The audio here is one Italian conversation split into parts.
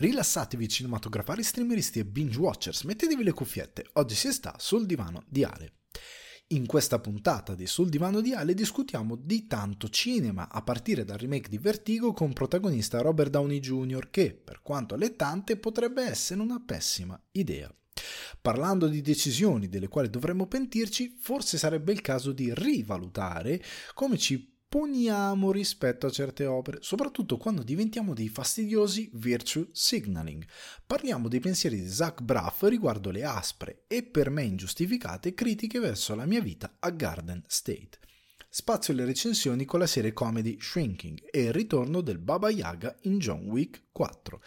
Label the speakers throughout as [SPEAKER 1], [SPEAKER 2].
[SPEAKER 1] Rilassatevi cinematografari, streameristi e binge watchers, mettetevi le cuffiette, oggi si sta sul divano di Ale. In questa puntata di Sul divano di Ale discutiamo di tanto cinema, a partire dal remake di Vertigo con protagonista Robert Downey Jr., che, per quanto allettante, potrebbe essere una pessima idea. Parlando di decisioni delle quali dovremmo pentirci, forse sarebbe il caso di rivalutare come ci poniamo rispetto a certe opere, soprattutto quando diventiamo dei fastidiosi virtue signaling. Parliamo dei pensieri di Zach Braff riguardo le aspre e per me ingiustificate critiche verso la mia vita a Garden State. Spazio alle recensioni con la serie comedy Shrinking e il ritorno del Baba Yaga in John Wick 4.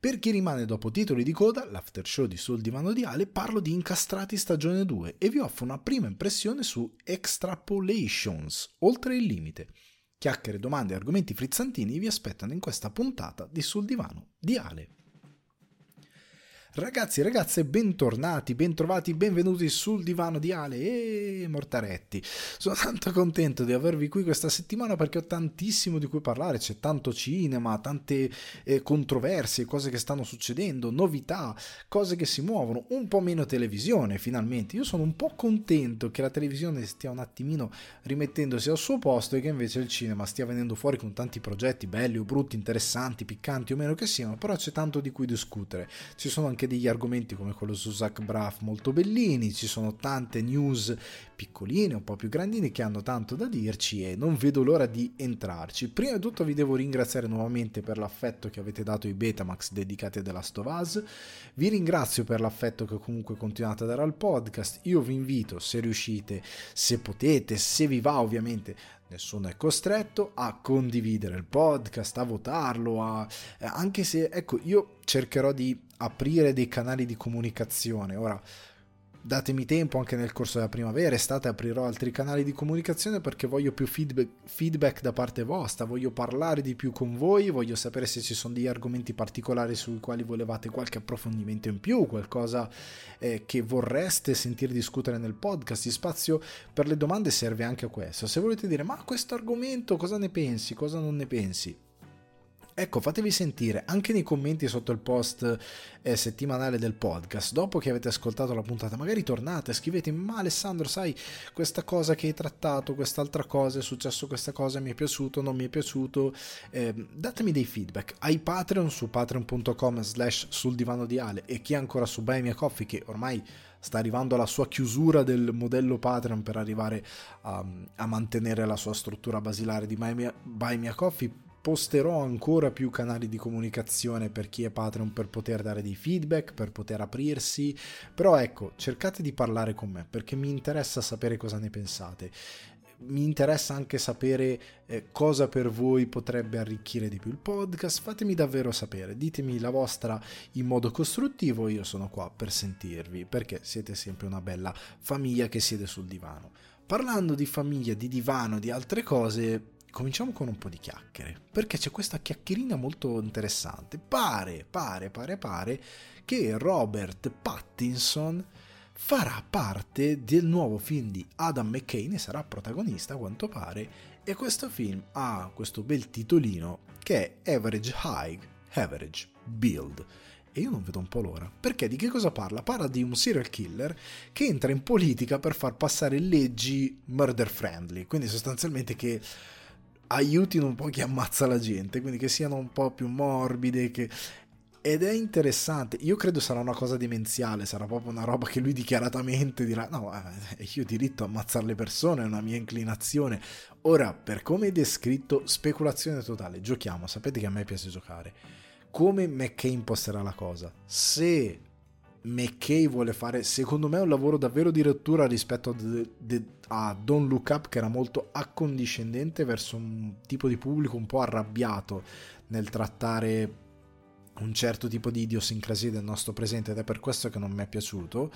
[SPEAKER 1] Per chi rimane dopo titoli di coda, l'after show di Sul Divano di Ale, parlo di Incastrati stagione 2 e vi offro una prima impressione su Extrapolations, oltre il limite. Chiacchiere, domande e argomenti frizzantini vi aspettano in questa puntata di Sul Divano di Ale. Ragazzi e ragazze, bentornati, bentrovati, benvenuti sul divano di Ale e Mortaretti. Sono tanto contento di avervi qui questa settimana perché ho tantissimo di cui parlare, c'è tanto cinema, tante eh, controversie, cose che stanno succedendo, novità, cose che si muovono, un po' meno televisione finalmente. Io sono un po' contento che la televisione stia un attimino rimettendosi al suo posto e che invece il cinema stia venendo fuori con tanti progetti belli o brutti, interessanti, piccanti o meno che siano, però c'è tanto di cui discutere. Ci sono anche degli argomenti come quello su Zach Braff molto bellini, ci sono tante news piccoline, un po' più grandine che hanno tanto da dirci e non vedo l'ora di entrarci. Prima di tutto vi devo ringraziare nuovamente per l'affetto che avete dato ai Betamax dedicati a Us, vi ringrazio per l'affetto che comunque continuate a dare al podcast, io vi invito se riuscite, se potete, se vi va ovviamente nessuno è costretto a condividere il podcast, a votarlo, a... anche se ecco io cercherò di aprire dei canali di comunicazione. Ora, datemi tempo anche nel corso della primavera, estate aprirò altri canali di comunicazione perché voglio più feedback, feedback, da parte vostra, voglio parlare di più con voi, voglio sapere se ci sono degli argomenti particolari sui quali volevate qualche approfondimento in più, qualcosa eh, che vorreste sentire discutere nel podcast. Il spazio per le domande serve anche a questo. Se volete dire ma questo argomento cosa ne pensi, cosa non ne pensi? Ecco, fatevi sentire anche nei commenti sotto il post eh, settimanale del podcast. Dopo che avete ascoltato la puntata, magari tornate, scrivete: Ma Alessandro, sai questa cosa che hai trattato, quest'altra cosa, è successo questa cosa, mi è piaciuto, non mi è piaciuto. Eh, datemi dei feedback. Ai Patreon su patreon.com slash sul divano di Ale e chi è ancora su Buy Me Coffee, che ormai sta arrivando alla sua chiusura del modello Patreon per arrivare a, a mantenere la sua struttura basilare di Buy Me, Buy Me Coffee posterò ancora più canali di comunicazione per chi è Patreon per poter dare dei feedback, per poter aprirsi, però ecco, cercate di parlare con me perché mi interessa sapere cosa ne pensate. Mi interessa anche sapere eh, cosa per voi potrebbe arricchire di più il podcast. Fatemi davvero sapere, ditemi la vostra in modo costruttivo. Io sono qua per sentirvi perché siete sempre una bella famiglia che siede sul divano. Parlando di famiglia, di divano, di altre cose, cominciamo con un po' di chiacchiere, perché c'è questa chiacchierina molto interessante. Pare, pare, pare, pare che Robert Pattinson farà parte del nuovo film di Adam McKay, ne sarà protagonista a quanto pare, e questo film ha questo bel titolino che è Average High, Average Build. E io non vedo un po' l'ora. Perché di che cosa parla? Parla di un serial killer che entra in politica per far passare leggi murder friendly, quindi sostanzialmente che aiutino un po' chi ammazza la gente, quindi che siano un po' più morbide, che... Ed è interessante, io credo sarà una cosa demenziale, sarà proprio una roba che lui dichiaratamente dirà, no, eh, io ho diritto a ammazzare le persone, è una mia inclinazione. Ora, per come è descritto, speculazione totale, giochiamo, sapete che a me piace giocare. Come McCain imposterà la cosa? Se McKay vuole fare, secondo me, un lavoro davvero di rottura rispetto a, de, de, a, Don't Look Up, che era molto accondiscendente verso un tipo di pubblico un po' arrabbiato nel trattare un certo tipo di idiosincrasia del nostro presente ed è per questo che non mi è piaciuto.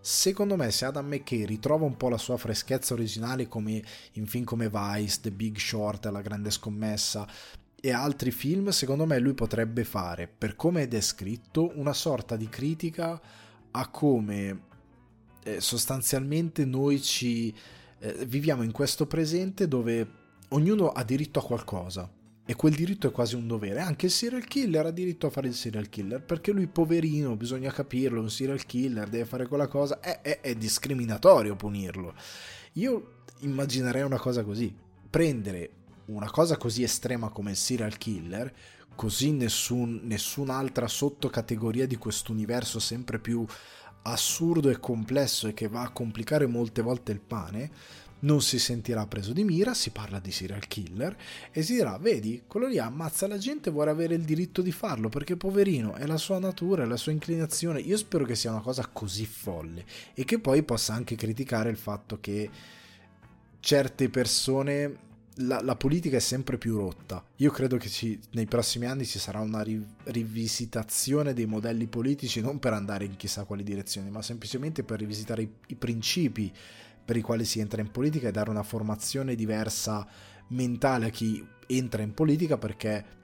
[SPEAKER 1] Secondo me, se Adam McKay ritrova un po' la sua freschezza originale come in film come Vice, The Big Short, La Grande Scommessa, e altri film, secondo me lui potrebbe fare, per come è descritto, una sorta di critica a come eh, sostanzialmente noi ci eh, viviamo in questo presente dove ognuno ha diritto a qualcosa. e quel diritto è quasi un dovere. Anche il serial killer ha diritto a fare il serial killer, perché lui, poverino, bisogna capirlo, un serial killer deve fare quella cosa, è, è, è discriminatorio punirlo. Io immaginerei una cosa così, prendere una cosa così estrema come il serial killer, così nessun, nessun'altra sottocategoria di questo universo sempre più assurdo e complesso e che va a complicare molte volte il pane, non si sentirà preso di mira, si parla di serial killer e si dirà, vedi, quello lì ammazza la gente e vuole avere il diritto di farlo perché poverino è la sua natura, è la sua inclinazione. Io spero che sia una cosa così folle e che poi possa anche criticare il fatto che certe persone la, la, politica è sempre più rotta. Io credo che ci, nei prossimi anni ci sarà una ri, rivisitazione dei modelli politici, non per andare in chissà quali direzioni, ma semplicemente per rivisitare i, i principi per i quali si entra in politica e dare una formazione diversa mentale a chi entra in politica perché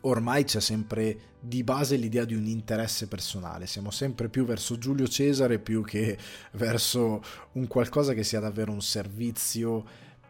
[SPEAKER 1] ormai c'è sempre di base l'idea di un interesse personale, siamo sempre più verso Giulio Cesare più che verso un qualcosa che sia davvero un servizio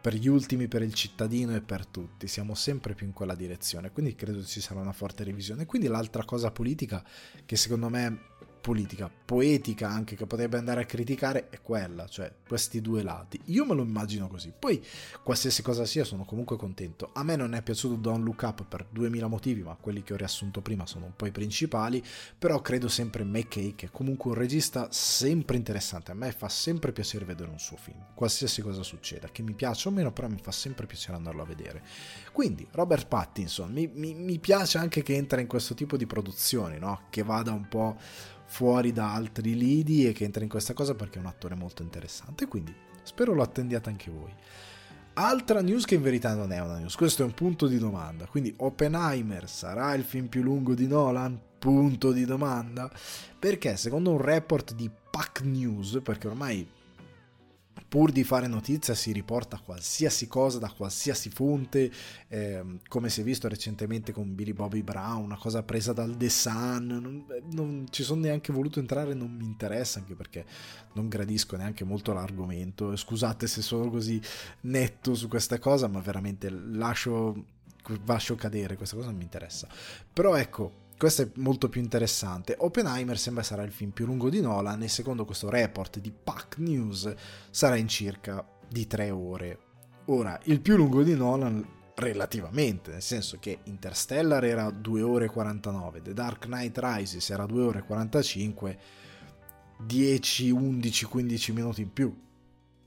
[SPEAKER 1] per gli ultimi, per il cittadino e per tutti, siamo sempre più in quella direzione, quindi credo ci sarà una forte revisione. Quindi l'altra cosa politica che secondo me politica, poetica anche che potrebbe andare a criticare è quella, cioè questi due lati. Io me lo immagino così. Poi qualsiasi cosa sia sono comunque contento. A me non è piaciuto Don't Look Up per 2000 motivi, ma quelli che ho riassunto prima sono un po' i principali, però credo sempre McKay che è comunque un regista sempre interessante. A me fa sempre piacere vedere un suo film, qualsiasi cosa succeda, che mi piace o meno, però mi fa sempre piacere andarlo a vedere. Quindi Robert Pattinson mi, mi, mi piace anche che entra in questo tipo di produzioni, no? che vada un po' fuori da altri lidi e che entra in questa cosa perché è un attore molto interessante. Quindi spero lo attendiate anche voi. Altra news che in verità non è una news, questo è un punto di domanda. Quindi Oppenheimer sarà il film più lungo di Nolan? Punto di domanda. Perché secondo un report di Pack News, perché ormai pur di fare notizia si riporta qualsiasi cosa da qualsiasi fonte, eh, come si è visto recentemente con Billy Bobby Brown, una cosa presa dal The Sun, non, non ci sono neanche voluto entrare, non mi interessa anche perché non gradisco neanche molto l'argomento, scusate se sono così netto su questa cosa, ma veramente lascio, lascio cadere, questa cosa non mi interessa. Però ecco, questo è molto più interessante. Oppenheimer sembra sarà il film più lungo di Nolan e secondo questo report di Pack News sarà in circa di 3 ore. Ora, il più lungo di Nolan relativamente, nel senso che Interstellar era 2 ore e 49, The Dark Knight Rises era 2 ore e 45, 10, 11, 15 minuti in più.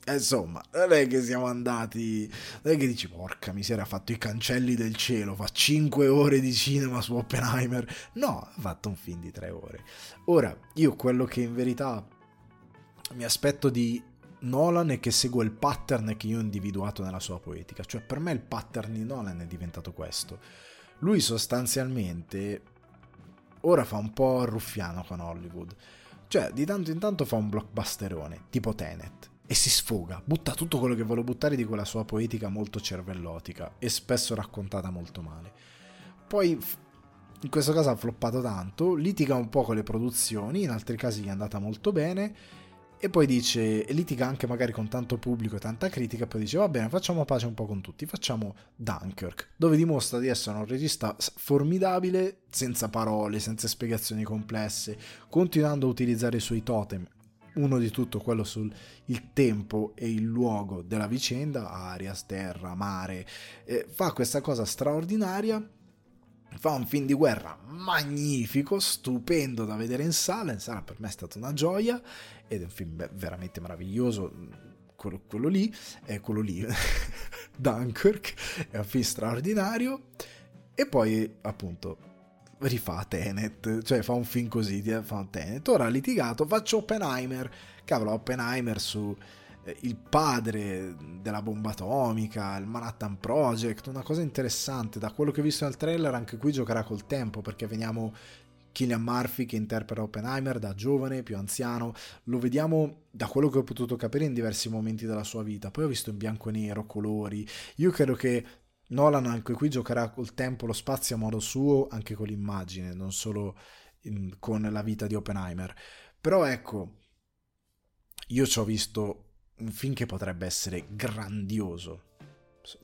[SPEAKER 1] Eh, insomma, non è che siamo andati. Non è che dici, porca miseria, ha fatto i cancelli del cielo, fa 5 ore di cinema su Oppenheimer. No, ha fatto un film di 3 ore. Ora, io quello che in verità mi aspetto di Nolan è che segue il pattern che io ho individuato nella sua poetica. Cioè, per me il pattern di Nolan è diventato questo. Lui sostanzialmente ora fa un po' ruffiano con Hollywood. Cioè, di tanto in tanto fa un blockbusterone, tipo Tenet e si sfoga, butta tutto quello che vuole buttare di quella sua poetica molto cervellotica e spesso raccontata molto male. Poi in questo caso ha floppato tanto, litiga un po' con le produzioni, in altri casi gli è andata molto bene e poi dice, litiga anche magari con tanto pubblico e tanta critica, e poi dice va bene facciamo pace un po' con tutti, facciamo Dunkirk, dove dimostra di essere un regista formidabile, senza parole, senza spiegazioni complesse, continuando a utilizzare i suoi totem uno di tutto quello sul tempo e il luogo della vicenda, Arias, terra, mare, eh, fa questa cosa straordinaria, fa un film di guerra magnifico, stupendo da vedere in sala, in sala per me è stata una gioia ed è un film veramente meraviglioso, quello, quello lì, è quello lì, Dunkirk, è un film straordinario e poi appunto rifà Tenet, cioè fa un film così, fa un Tenet. Ora ha litigato, faccio Oppenheimer, cavolo, Oppenheimer su eh, il padre della bomba atomica, il Manhattan Project, una cosa interessante, da quello che ho visto nel trailer anche qui giocherà col tempo, perché veniamo Killian Murphy che interpreta Oppenheimer da giovane, più anziano, lo vediamo da quello che ho potuto capire in diversi momenti della sua vita, poi ho visto in bianco e nero, colori, io credo che Nolan anche qui giocherà col tempo, lo spazio a modo suo, anche con l'immagine, non solo in, con la vita di Oppenheimer. Però ecco, io ci ho visto un film che potrebbe essere grandioso,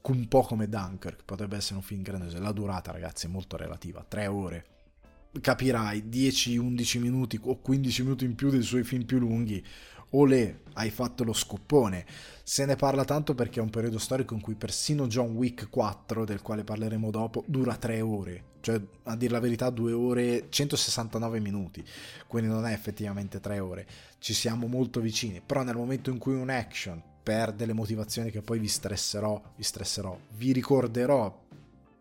[SPEAKER 1] un po' come Dunkirk, potrebbe essere un film grandioso. La durata, ragazzi, è molto relativa, 3 ore. Capirai 10-11 minuti o 15 minuti in più dei suoi film più lunghi. Olè, hai fatto lo scoppone. Se ne parla tanto perché è un periodo storico in cui persino John Wick 4, del quale parleremo dopo, dura 3 ore. Cioè, a dire la verità, 2 ore 169 minuti. Quindi non è effettivamente 3 ore. Ci siamo molto vicini. Però nel momento in cui un action per delle motivazioni che poi vi stresserò, vi stresserò, vi ricorderò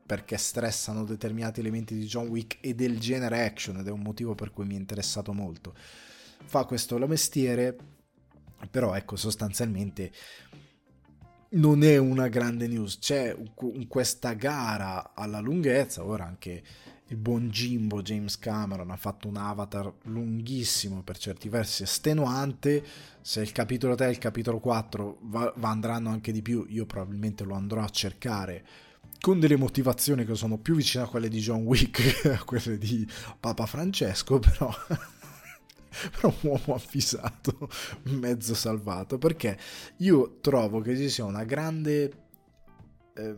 [SPEAKER 1] perché stressano determinati elementi di John Wick e del genere action ed è un motivo per cui mi è interessato molto. Fa questo la mestiere, però ecco, sostanzialmente non è una grande news, c'è questa gara alla lunghezza, ora anche il buon Jimbo James Cameron ha fatto un avatar lunghissimo per certi versi estenuante. Se il capitolo 3 e il capitolo 4 va, va andranno anche di più io probabilmente lo andrò a cercare con delle motivazioni che sono più vicine a quelle di John Wick che a quelle di Papa Francesco però però un uomo avvisato mezzo salvato perché io trovo che ci sia una grande eh,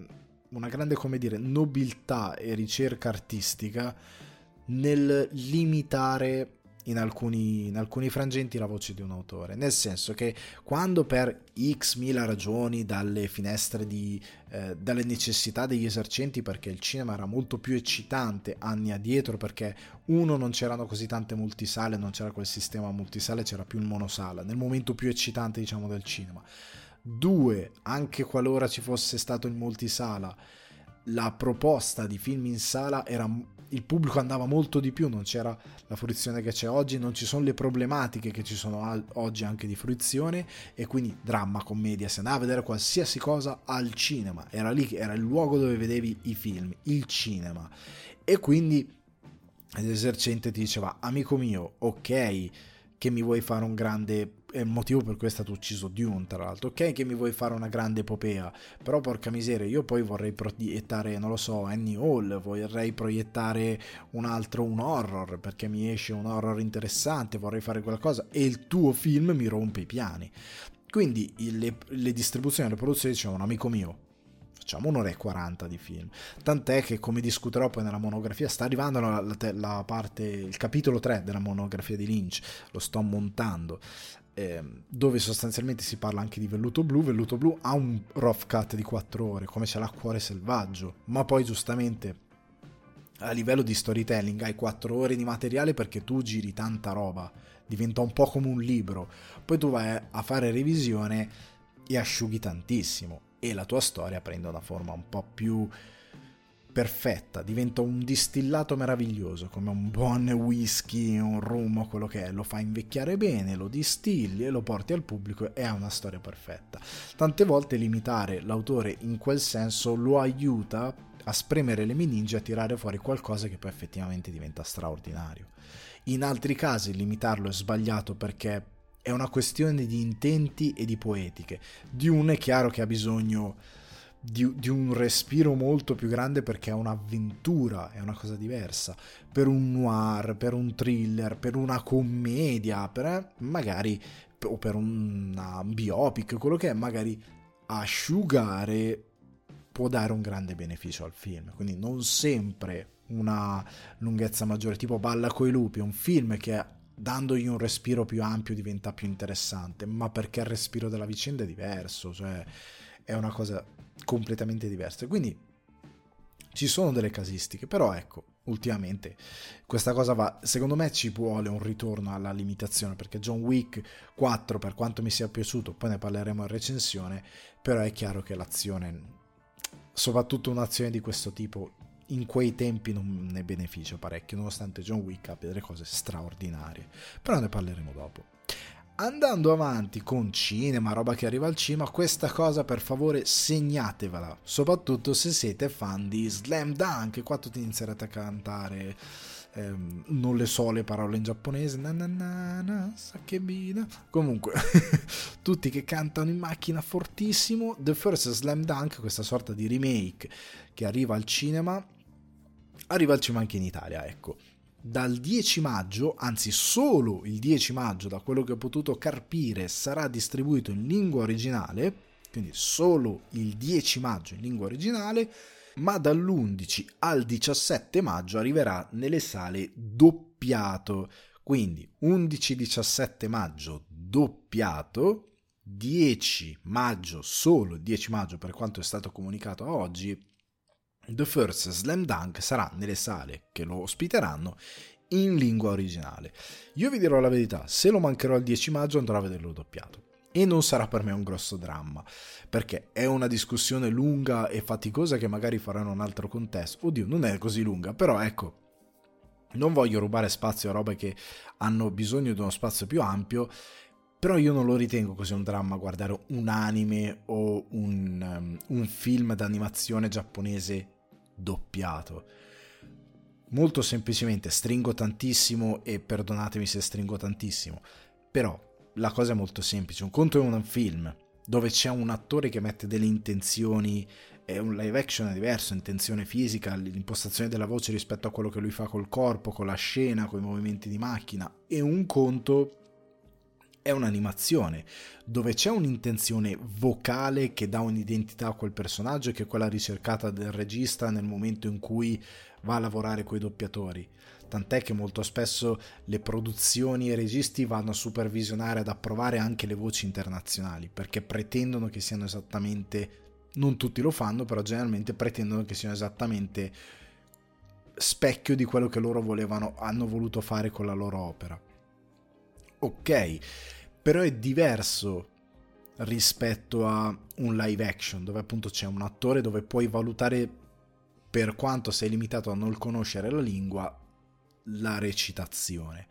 [SPEAKER 1] una grande, come dire, nobiltà e ricerca artistica nel limitare in alcuni, in alcuni, frangenti la voce di un autore, nel senso che quando per x mila ragioni, dalle finestre di, eh, dalle necessità degli esercenti, perché il cinema era molto più eccitante anni addietro, perché uno non c'erano così tante multisale, non c'era quel sistema multisale, c'era più il monosala, nel momento più eccitante diciamo del cinema 2. Anche qualora ci fosse stato il multisala, la proposta di film in sala era il pubblico andava molto di più, non c'era la fruizione che c'è oggi, non ci sono le problematiche che ci sono al- oggi anche di fruizione e quindi dramma, commedia, si andava a vedere qualsiasi cosa al cinema, era lì, era il luogo dove vedevi i film, il cinema. E quindi l'esercente ti diceva amico mio, ok che mi vuoi fare un grande è il motivo per cui è stato ucciso Dune, tra l'altro. Ok, che mi vuoi fare una grande epopea, però porca miseria, io poi vorrei proiettare, non lo so, Annie Hall, vorrei proiettare un altro, un horror, perché mi esce un horror interessante, vorrei fare qualcosa, e il tuo film mi rompe i piani. Quindi le, le distribuzioni e le produzioni dicevano, amico mio, facciamo un'ora e 40 di film. Tant'è che, come discuterò poi nella monografia, sta arrivando la, la, la parte, il capitolo 3 della monografia di Lynch, lo sto montando eh, dove sostanzialmente si parla anche di Velluto Blu. Velluto Blu ha un rough cut di 4 ore, come ce l'ha Cuore Selvaggio, ma poi giustamente a livello di storytelling hai 4 ore di materiale perché tu giri tanta roba, diventa un po' come un libro, poi tu vai a fare revisione e asciughi tantissimo e la tua storia prende una forma un po' più perfetta, diventa un distillato meraviglioso, come un buon whisky, un rum quello che è, lo fa invecchiare bene, lo distilli e lo porti al pubblico e ha una storia perfetta. Tante volte limitare l'autore in quel senso lo aiuta a spremere le meningi e a tirare fuori qualcosa che poi effettivamente diventa straordinario. In altri casi limitarlo è sbagliato perché è una questione di intenti e di poetiche. Di un è chiaro che ha bisogno di, di, un respiro molto più grande perché è un'avventura, è una cosa diversa. Per un noir, per un thriller, per una commedia, per eh, magari o per una biopic, quello che è, magari asciugare può dare un grande beneficio al film. Quindi non sempre una lunghezza maggiore, tipo Balla coi lupi, un film che dandogli un respiro più ampio diventa più interessante, ma perché il respiro della vicenda è diverso, cioè è una cosa completamente diverse. Quindi ci sono delle casistiche, però ecco, ultimamente questa cosa va, secondo me ci vuole un ritorno alla limitazione, perché John Wick 4, per quanto mi sia piaciuto, poi ne parleremo in recensione, però è chiaro che l'azione, soprattutto un'azione di questo tipo, in quei tempi non ne beneficia parecchio, nonostante John Wick abbia delle cose straordinarie, però ne parleremo dopo. Andando avanti con cinema, roba che arriva al cinema, questa cosa per favore segnatevela, soprattutto se siete fan di Slam Dunk, qua tutti inizierete a cantare, ehm, non le so le parole in giapponese, na na na na, sakebina, comunque, tutti che cantano in macchina fortissimo, The First Slam Dunk, questa sorta di remake che arriva al cinema, arriva al cinema anche in Italia, ecco dal 10 maggio, anzi solo il 10 maggio, da quello che ho potuto carpire, sarà distribuito in lingua originale, quindi solo il 10 maggio in lingua originale, ma dall'11 al 17 maggio arriverà nelle sale doppiato. Quindi 11-17 maggio doppiato, 10 maggio, solo il 10 maggio per quanto è stato comunicato a oggi, The First Slam Dunk sarà nelle sale che lo ospiteranno in lingua originale. Io vi dirò la verità, se lo mancherò il 10 maggio andrò a vederlo doppiato. E non sarà per me un grosso dramma, perché è una discussione lunga e faticosa che magari farà in un altro contesto. Oddio, non è così lunga, però ecco, non voglio rubare spazio a robe che hanno bisogno di uno spazio più ampio, però io non lo ritengo così un dramma guardare un anime o un, um, un film d'animazione giapponese doppiato. Molto semplicemente stringo tantissimo e perdonatemi se stringo tantissimo, però la cosa è molto semplice, un conto è un film dove c'è un attore che mette delle intenzioni, è un live action diverso, intenzione fisica, l'impostazione della voce rispetto a quello che lui fa col corpo, con la scena, con i movimenti di macchina, e un conto è un'animazione dove c'è un'intenzione vocale che dà un'identità a quel personaggio che è quella ricercata del regista nel momento in cui va a lavorare con i doppiatori. Tant'è che molto spesso le produzioni e i registi vanno a supervisionare, ad approvare anche le voci internazionali, perché pretendono che siano esattamente, non tutti lo fanno, però generalmente pretendono che siano esattamente specchio di quello che loro volevano, hanno voluto fare con la loro opera. Ok, però è diverso rispetto a un live action dove appunto c'è un attore dove puoi valutare per quanto sei limitato a non conoscere la lingua, la recitazione.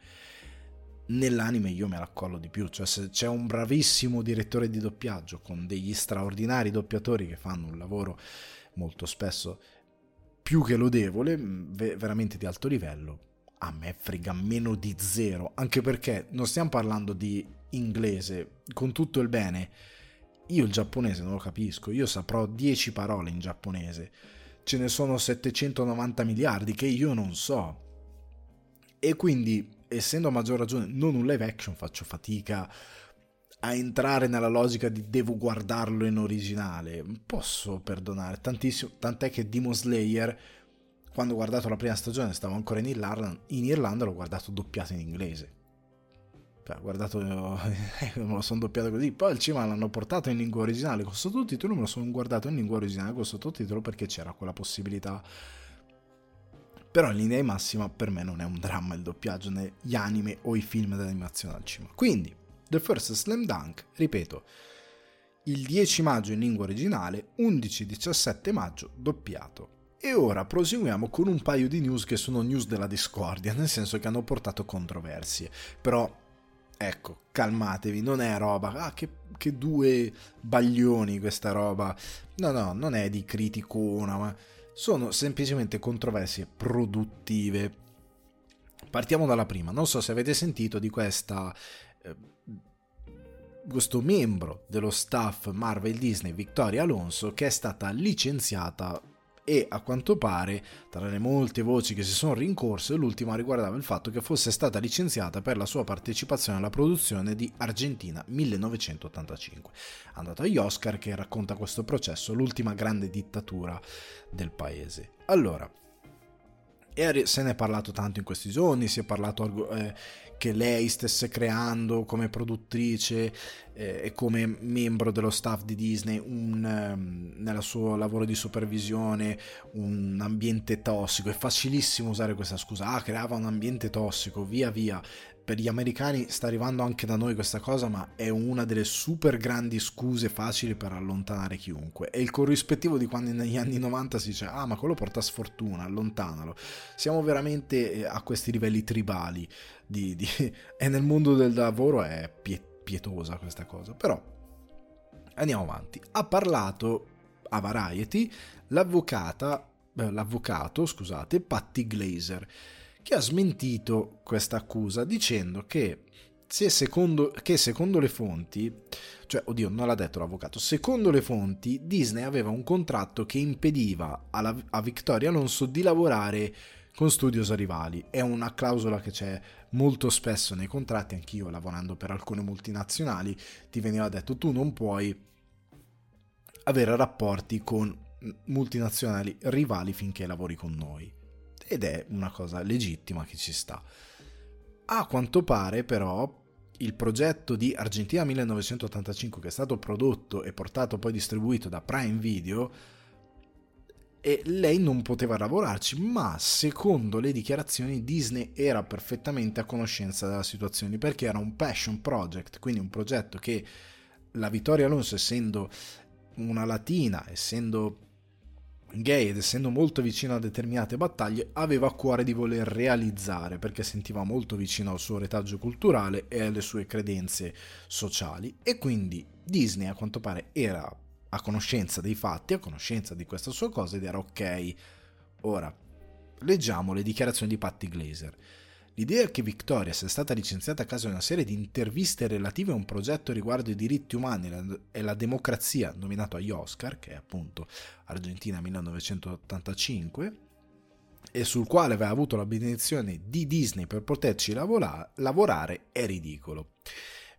[SPEAKER 1] Nell'anime io me la collo di più, cioè se c'è un bravissimo direttore di doppiaggio con degli straordinari doppiatori che fanno un lavoro molto spesso più che lodevole, veramente di alto livello, a me frega meno di zero, anche perché non stiamo parlando di inglese, con tutto il bene, io il giapponese non lo capisco, io saprò 10 parole in giapponese ce ne sono 790 miliardi che io non so. E quindi, essendo a maggior ragione non un live action, faccio fatica a entrare nella logica di devo guardarlo in originale. Posso perdonare tantissimo, tant'è che Demon Slayer, quando ho guardato la prima stagione, stavo ancora in Irlanda, in Irlanda l'ho guardato doppiato in inglese cioè, guardato, me lo sono doppiato così. Poi al cinema l'hanno portato in lingua originale con sottotitolo, me lo sono guardato in lingua originale con sottotitolo perché c'era quella possibilità. Però in linea di massima per me non è un dramma il doppiaggio negli anime o i film d'animazione al cinema. Quindi, The First Slam Dunk, ripeto, il 10 maggio in lingua originale, 11-17 maggio doppiato. E ora proseguiamo con un paio di news che sono news della discordia, nel senso che hanno portato controversie. Però Ecco, calmatevi, non è roba, ah che, che due baglioni questa roba. No, no, non è di criticona, ma sono semplicemente controversie produttive. Partiamo dalla prima, non so se avete sentito di questa... Eh, questo membro dello staff Marvel Disney, Victoria Alonso, che è stata licenziata e a quanto pare, tra le molte voci che si sono rincorse, l'ultima riguardava il fatto che fosse stata licenziata per la sua partecipazione alla produzione di Argentina 1985. Andato agli Oscar che racconta questo processo, l'ultima grande dittatura del paese. Allora, se ne è parlato tanto in questi giorni, si è parlato eh, che lei stesse creando come produttrice eh, e come membro dello staff di Disney un, um, nel suo lavoro di supervisione un ambiente tossico. È facilissimo usare questa scusa, ah creava un ambiente tossico, via via per gli americani sta arrivando anche da noi questa cosa, ma è una delle super grandi scuse facili per allontanare chiunque. È il corrispettivo di quando negli anni 90 si dice: Ah, ma quello porta sfortuna, allontanalo. Siamo veramente eh, a questi livelli tribali. Di, di... e nel mondo del lavoro è pietosa questa cosa. Però andiamo avanti. Ha parlato a Variety l'avvocata, eh, l'avvocato, scusate, Patty Glazer che ha smentito questa accusa dicendo che, se secondo, che secondo le fonti, cioè oddio non l'ha detto l'avvocato, secondo le fonti Disney aveva un contratto che impediva alla, a Victoria Alonso di lavorare con studios rivali. È una clausola che c'è molto spesso nei contratti, anch'io lavorando per alcune multinazionali, ti veniva detto tu non puoi avere rapporti con multinazionali rivali finché lavori con noi. Ed è una cosa legittima che ci sta. A quanto pare però il progetto di Argentina 1985 che è stato prodotto e portato poi distribuito da Prime Video e lei non poteva lavorarci, ma secondo le dichiarazioni Disney era perfettamente a conoscenza della situazione perché era un passion project, quindi un progetto che la Vittoria Alonso essendo una latina, essendo gay ed essendo molto vicino a determinate battaglie, aveva a cuore di voler realizzare perché sentiva molto vicino al suo retaggio culturale e alle sue credenze sociali e quindi Disney a quanto pare era a conoscenza dei fatti, a conoscenza di questa sua cosa ed era ok. Ora, leggiamo le dichiarazioni di Patty Glazer. L'idea che Victoria sia stata licenziata a causa di una serie di interviste relative a un progetto riguardo i diritti umani e la democrazia nominato agli Oscar, che è appunto Argentina 1985, e sul quale aveva avuto la benedizione di Disney per poterci lavora- lavorare, è ridicolo.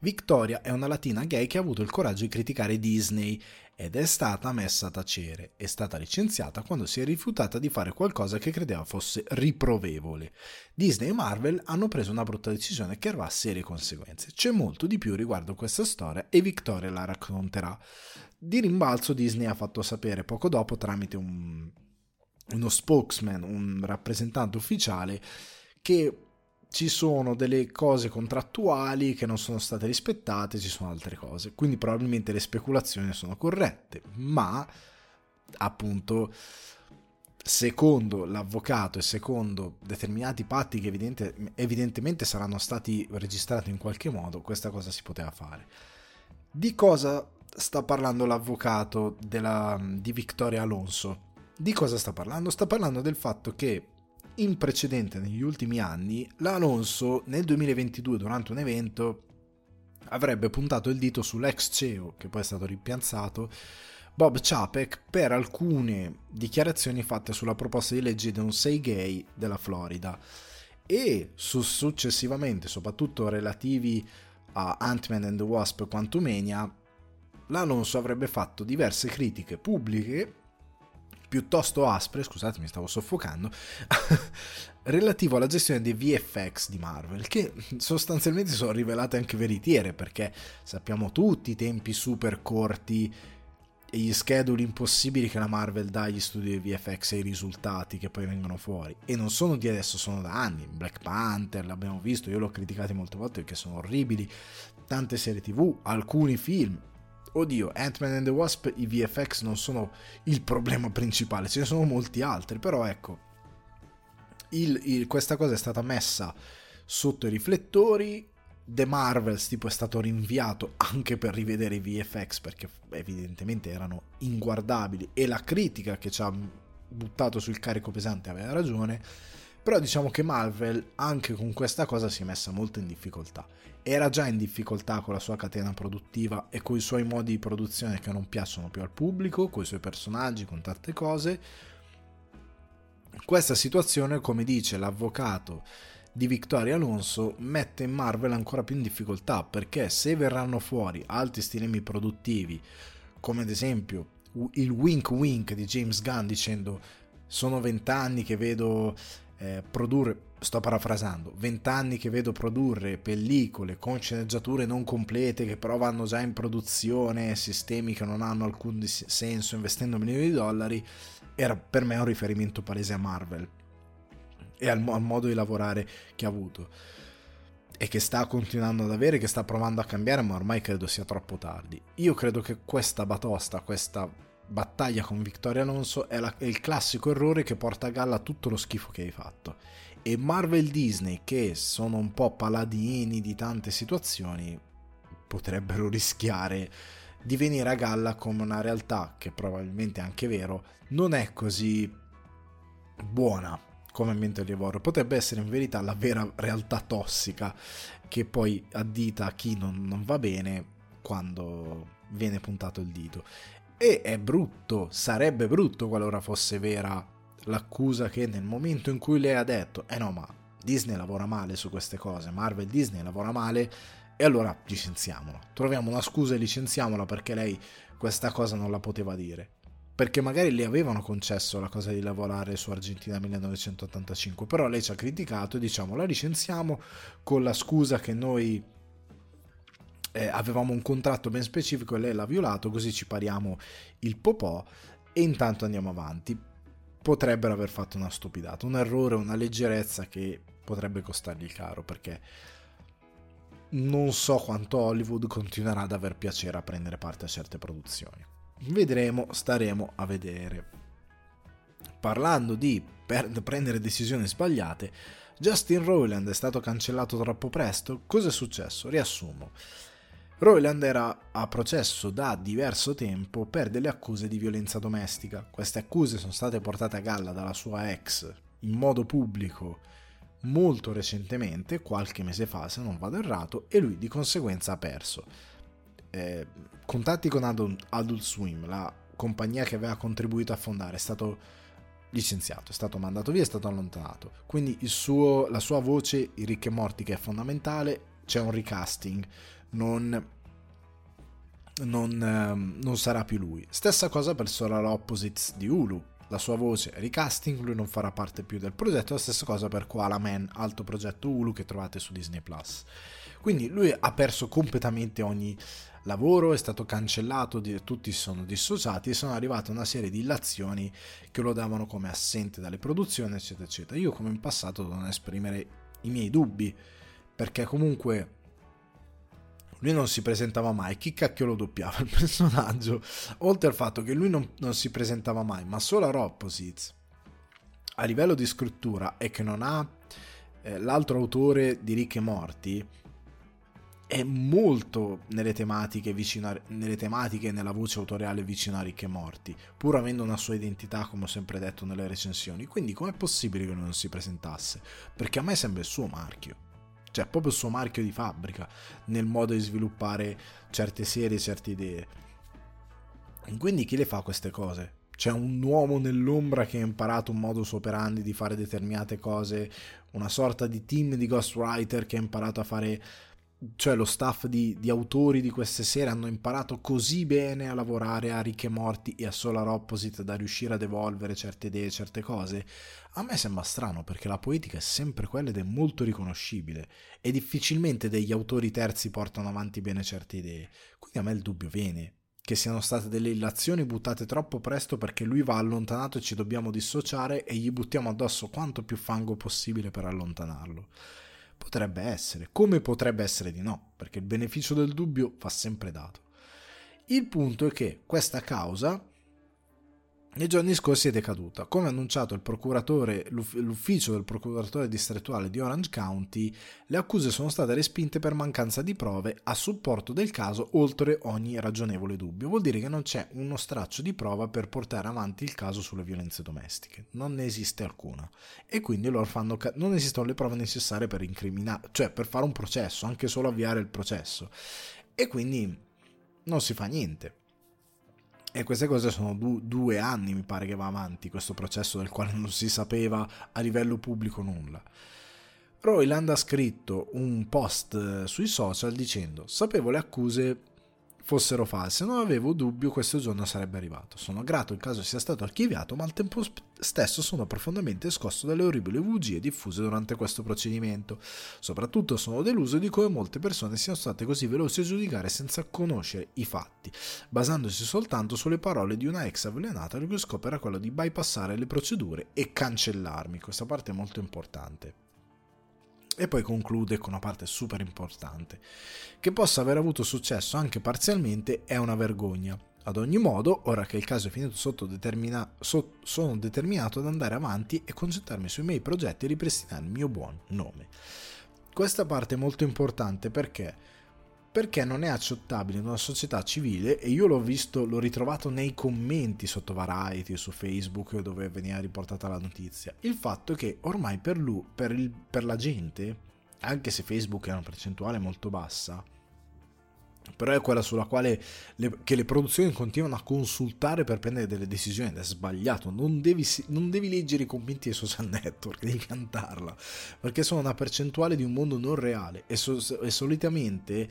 [SPEAKER 1] Victoria è una latina gay che ha avuto il coraggio di criticare Disney ed è stata messa a tacere. È stata licenziata quando si è rifiutata di fare qualcosa che credeva fosse riprovevole. Disney e Marvel hanno preso una brutta decisione che avrà serie conseguenze. C'è molto di più riguardo questa storia e Victoria la racconterà. Di rimbalzo Disney ha fatto sapere poco dopo tramite un, uno spokesman, un rappresentante ufficiale, che ci sono delle cose contrattuali che non sono state rispettate, ci sono altre cose. Quindi probabilmente le speculazioni sono corrette, ma appunto secondo l'avvocato e secondo determinati patti che evidente, evidentemente saranno stati registrati in qualche modo, questa cosa si poteva fare. Di cosa sta parlando l'avvocato della, di Victoria Alonso? Di cosa sta parlando? Sta parlando del fatto che in precedente, negli ultimi anni, l'Alonso nel 2022 durante un evento avrebbe puntato il dito sull'ex CEO, che poi è stato rimpiazzato, Bob Chapek, per alcune dichiarazioni fatte sulla proposta di legge di un 6 gay della Florida. E su, successivamente, soprattutto relativi a Ant-Man and the Wasp Quantumania, l'Alonso avrebbe fatto diverse critiche pubbliche piuttosto aspre, scusate mi stavo soffocando, relativo alla gestione dei VFX di Marvel, che sostanzialmente sono rivelate anche veritiere, perché sappiamo tutti i tempi super corti e gli scheduli impossibili che la Marvel dà agli studi di VFX e i risultati che poi vengono fuori. E non sono di adesso, sono da anni. Black Panther, l'abbiamo visto, io l'ho criticato molte volte perché sono orribili. Tante serie tv, alcuni film, oddio, Ant-Man and the Wasp, i VFX non sono il problema principale, ce ne sono molti altri, però ecco, il, il, questa cosa è stata messa sotto i riflettori. The Marvels tipo è stato rinviato anche per rivedere i VFX perché evidentemente erano inguardabili e la critica che ci ha buttato sul carico pesante aveva ragione però diciamo che Marvel anche con questa cosa si è messa molto in difficoltà. Era già in difficoltà con la sua catena produttiva e con i suoi modi di produzione che non piacciono più al pubblico, con i suoi personaggi, con tante cose. Questa situazione, come dice l'avvocato di Victoria Alonso, mette Marvel ancora più in difficoltà perché se verranno fuori altri stilemi produttivi, come ad esempio il wink wink di James Gunn dicendo sono vent'anni che vedo eh, produrre, sto parafrasando, vent'anni che vedo produrre pellicole con sceneggiature non complete che però vanno già in produzione, sistemi che non hanno alcun senso investendo milioni di dollari, era per me un riferimento palese a Marvel e al, al modo di lavorare che ha avuto e che sta continuando ad avere, che sta provando a cambiare, ma ormai credo sia troppo tardi. Io credo che questa batosta, questa battaglia con Vittoria Alonso è, la, è, il classico errore che porta a galla tutto lo schifo che hai fatto. E Marvel Disney, che sono un po' paladini di tante situazioni, potrebbero rischiare di venire a galla come una realtà che probabilmente è anche vero, non è così buona come ambiente lavoro. Potrebbe essere in verità la vera realtà tossica che poi addita a chi non, non va bene quando viene puntato il dito. E è brutto, sarebbe brutto qualora fosse vera l'accusa che nel momento in cui lei ha detto, eh no ma Disney lavora male su queste cose, Marvel Disney lavora male, E allora licenziamola. Troviamo una scusa e licenziamola perché lei questa cosa non la poteva dire. Perché magari le avevano concesso la cosa di lavorare su Argentina 1985, però lei ci ha criticato e diciamo la licenziamo con la scusa che noi eh, avevamo un contratto ben specifico e lei l'ha violato, così ci pariamo il popò e intanto andiamo avanti. Potrebbero aver fatto una stupidata, un errore, una leggerezza che potrebbe costargli caro perché non so quanto Hollywood continuerà ad aver piacere a prendere parte a certe produzioni. Vedremo, staremo a vedere. Parlando di prendere decisioni sbagliate, Justin Rowland è stato cancellato troppo presto. Cosa è successo? Riassumo. Rowland era a processo da diverso tempo per delle accuse di violenza domestica. Queste accuse sono state portate a galla dalla sua ex in modo pubblico molto recentemente, qualche mese fa se non vado errato, e lui di conseguenza ha perso. Eh, contatti con Adult Swim, la compagnia che aveva contribuito a fondare, è stato licenziato, è stato mandato via, è stato allontanato. Quindi suo, la sua voce, i ricchi e morti, che è fondamentale, c'è un recasting, non, non, ehm, non sarà più lui. Stessa cosa per Solar Opposites di Hulu, la sua voce recasting, lui non farà parte più del progetto, la stessa cosa per Koala Man, alto progetto Hulu che trovate su Disney Plus. Quindi lui ha perso completamente ogni lavoro, è stato cancellato, tutti sono dissociati e sono arrivate una serie di illazioni che lo davano come assente dalle produzioni, eccetera, eccetera. Io come in passato devo esprimere i miei dubbi, perché comunque lui non si presentava mai, chi cacchio lo doppiava il personaggio? Oltre al fatto che lui non, non si presentava mai, ma solo a Opposites, a livello di scrittura, e che non ha eh, l'altro autore di Ricche Morti, è molto nelle tematiche, vicino nelle tematiche e nella voce autoriale vicino a Ricche Morti, pur avendo una sua identità, come ho sempre detto nelle recensioni. Quindi com'è possibile che non si presentasse? Perché a me sembra il suo marchio cioè proprio il suo marchio di fabbrica nel modo di sviluppare certe serie, certe idee. Quindi chi le fa queste cose? C'è un uomo nell'ombra che ha imparato un modus operandi di fare determinate cose, una sorta di team di ghostwriter che ha imparato a fare cioè lo staff di, di, autori di queste serie hanno imparato così bene a lavorare a ricche morti e a Solar Opposite da riuscire ad evolvere certe idee, certe cose, a me sembra strano perché la poetica è sempre quella ed è molto riconoscibile e difficilmente degli autori terzi portano avanti bene certe idee. Quindi a me il dubbio viene che siano state delle illazioni buttate troppo presto perché lui va allontanato e ci dobbiamo dissociare e gli buttiamo addosso quanto più fango possibile per allontanarlo. Potrebbe essere, come potrebbe essere di no, perché il beneficio del dubbio va sempre dato. Il punto è che questa causa nei giorni scorsi è decaduta. Come annunciato procuratore, l'ufficio del procuratore distrettuale di Orange County, le accuse sono state respinte per mancanza di prove a supporto del caso oltre ogni ragionevole dubbio. Vuol dire che non c'è uno straccio di prova per portare avanti il caso sulle violenze domestiche. Non ne esiste alcuna. E quindi loro fanno ca- non esistono le prove necessarie per incriminare, cioè per fare un processo, anche solo avviare il processo. E quindi non si fa niente e queste cose sono du- due anni, mi pare che va avanti, questo processo del quale non si sapeva a livello pubblico nulla. Royland ha scritto un post eh, sui social dicendo: Sapevo le accuse fossero false. Non avevo dubbio questo giorno sarebbe arrivato. Sono grato il caso sia stato archiviato, ma al tempo stesso sono profondamente scosso dalle orribili bugie diffuse durante questo procedimento. Soprattutto sono deluso di come molte persone siano state così veloci a giudicare senza conoscere i fatti, basandosi soltanto sulle parole di una ex avvelenata il cui scopo era quello di bypassare le procedure e cancellarmi. Questa parte è molto importante. E poi conclude con una parte super importante. Che possa aver avuto successo anche parzialmente è una vergogna. Ad ogni modo, ora che il caso è finito determina- so- sono determinato ad andare avanti e concentrarmi sui miei progetti e ripristinare il mio buon nome. Questa parte è molto importante perché perché non è accettabile in una società civile e io l'ho visto, l'ho ritrovato nei commenti sotto Variety su Facebook dove veniva riportata la notizia. Il fatto è che ormai per, lui, per, il, per la gente, anche se Facebook è una percentuale molto bassa, però è quella sulla quale le, le produzioni continuano a consultare per prendere delle decisioni ed è sbagliato, non devi, non devi leggere i commenti dei social network, devi cantarla, perché sono una percentuale di un mondo non reale e, so, e solitamente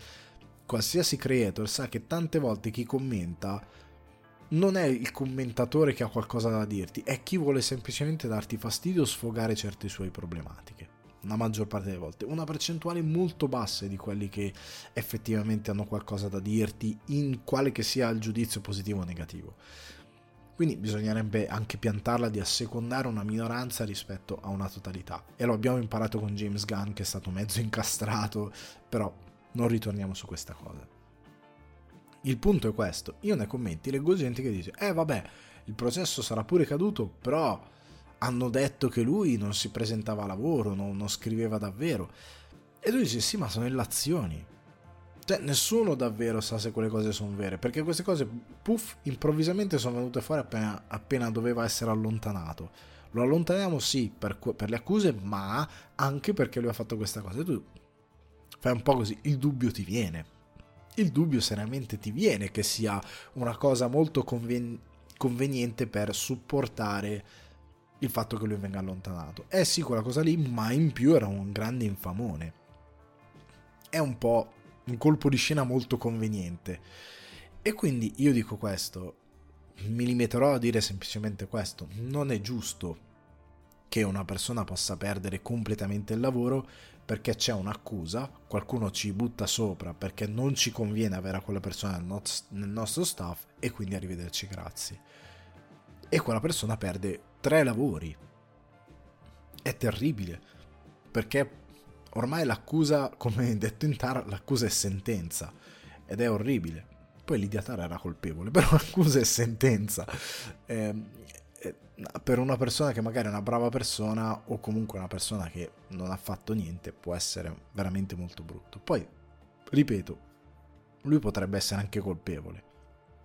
[SPEAKER 1] qualsiasi creator sa che tante volte chi commenta non è il commentatore che ha qualcosa da dirti, è chi vuole semplicemente darti fastidio o sfogare certe sue problematiche la maggior parte delle volte, una percentuale molto bassa di quelli che effettivamente hanno qualcosa da dirti in quale che sia il giudizio positivo o negativo. Quindi bisognerebbe anche piantarla di assecondare una minoranza rispetto a una totalità. E lo abbiamo imparato con James Gunn che è stato mezzo incastrato, però non ritorniamo su questa cosa. Il punto è questo, io nei commenti leggo gente che dice, eh vabbè, il processo sarà pure caduto, però hanno detto che lui non si presentava a lavoro, non, non scriveva davvero. E lui dice: Sì, ma sono illazioni. Cioè, nessuno davvero sa se quelle cose sono vere, perché queste cose, puff, improvvisamente sono venute fuori appena, appena doveva essere allontanato. Lo allontaniamo sì per, per, le accuse, ma anche perché lui ha fatto questa cosa. E tu fai un po' così, il dubbio ti viene. Il dubbio seriamente ti viene che sia una cosa molto conven- conveniente per supportare il fatto che lui venga allontanato. È sì quella cosa lì, ma in più era un grande infamone. È un po' un colpo di scena molto conveniente. E quindi io dico questo, mi limiterò a dire semplicemente questo, non è giusto che una persona possa perdere completamente il lavoro perché c'è un'accusa, qualcuno ci butta sopra perché non ci conviene avere quella persona nel nostro staff e quindi arrivederci grazie. E quella persona perde tre lavori. È terribile, perché ormai l'accusa, come detto in Tar, l'accusa è sentenza ed è orribile. Poi Lidia Tara era colpevole, però l'accusa è sentenza. Eh, per una persona che magari è una brava persona o comunque una persona che non ha fatto niente può essere veramente molto brutto. Poi, ripeto, lui potrebbe essere anche colpevole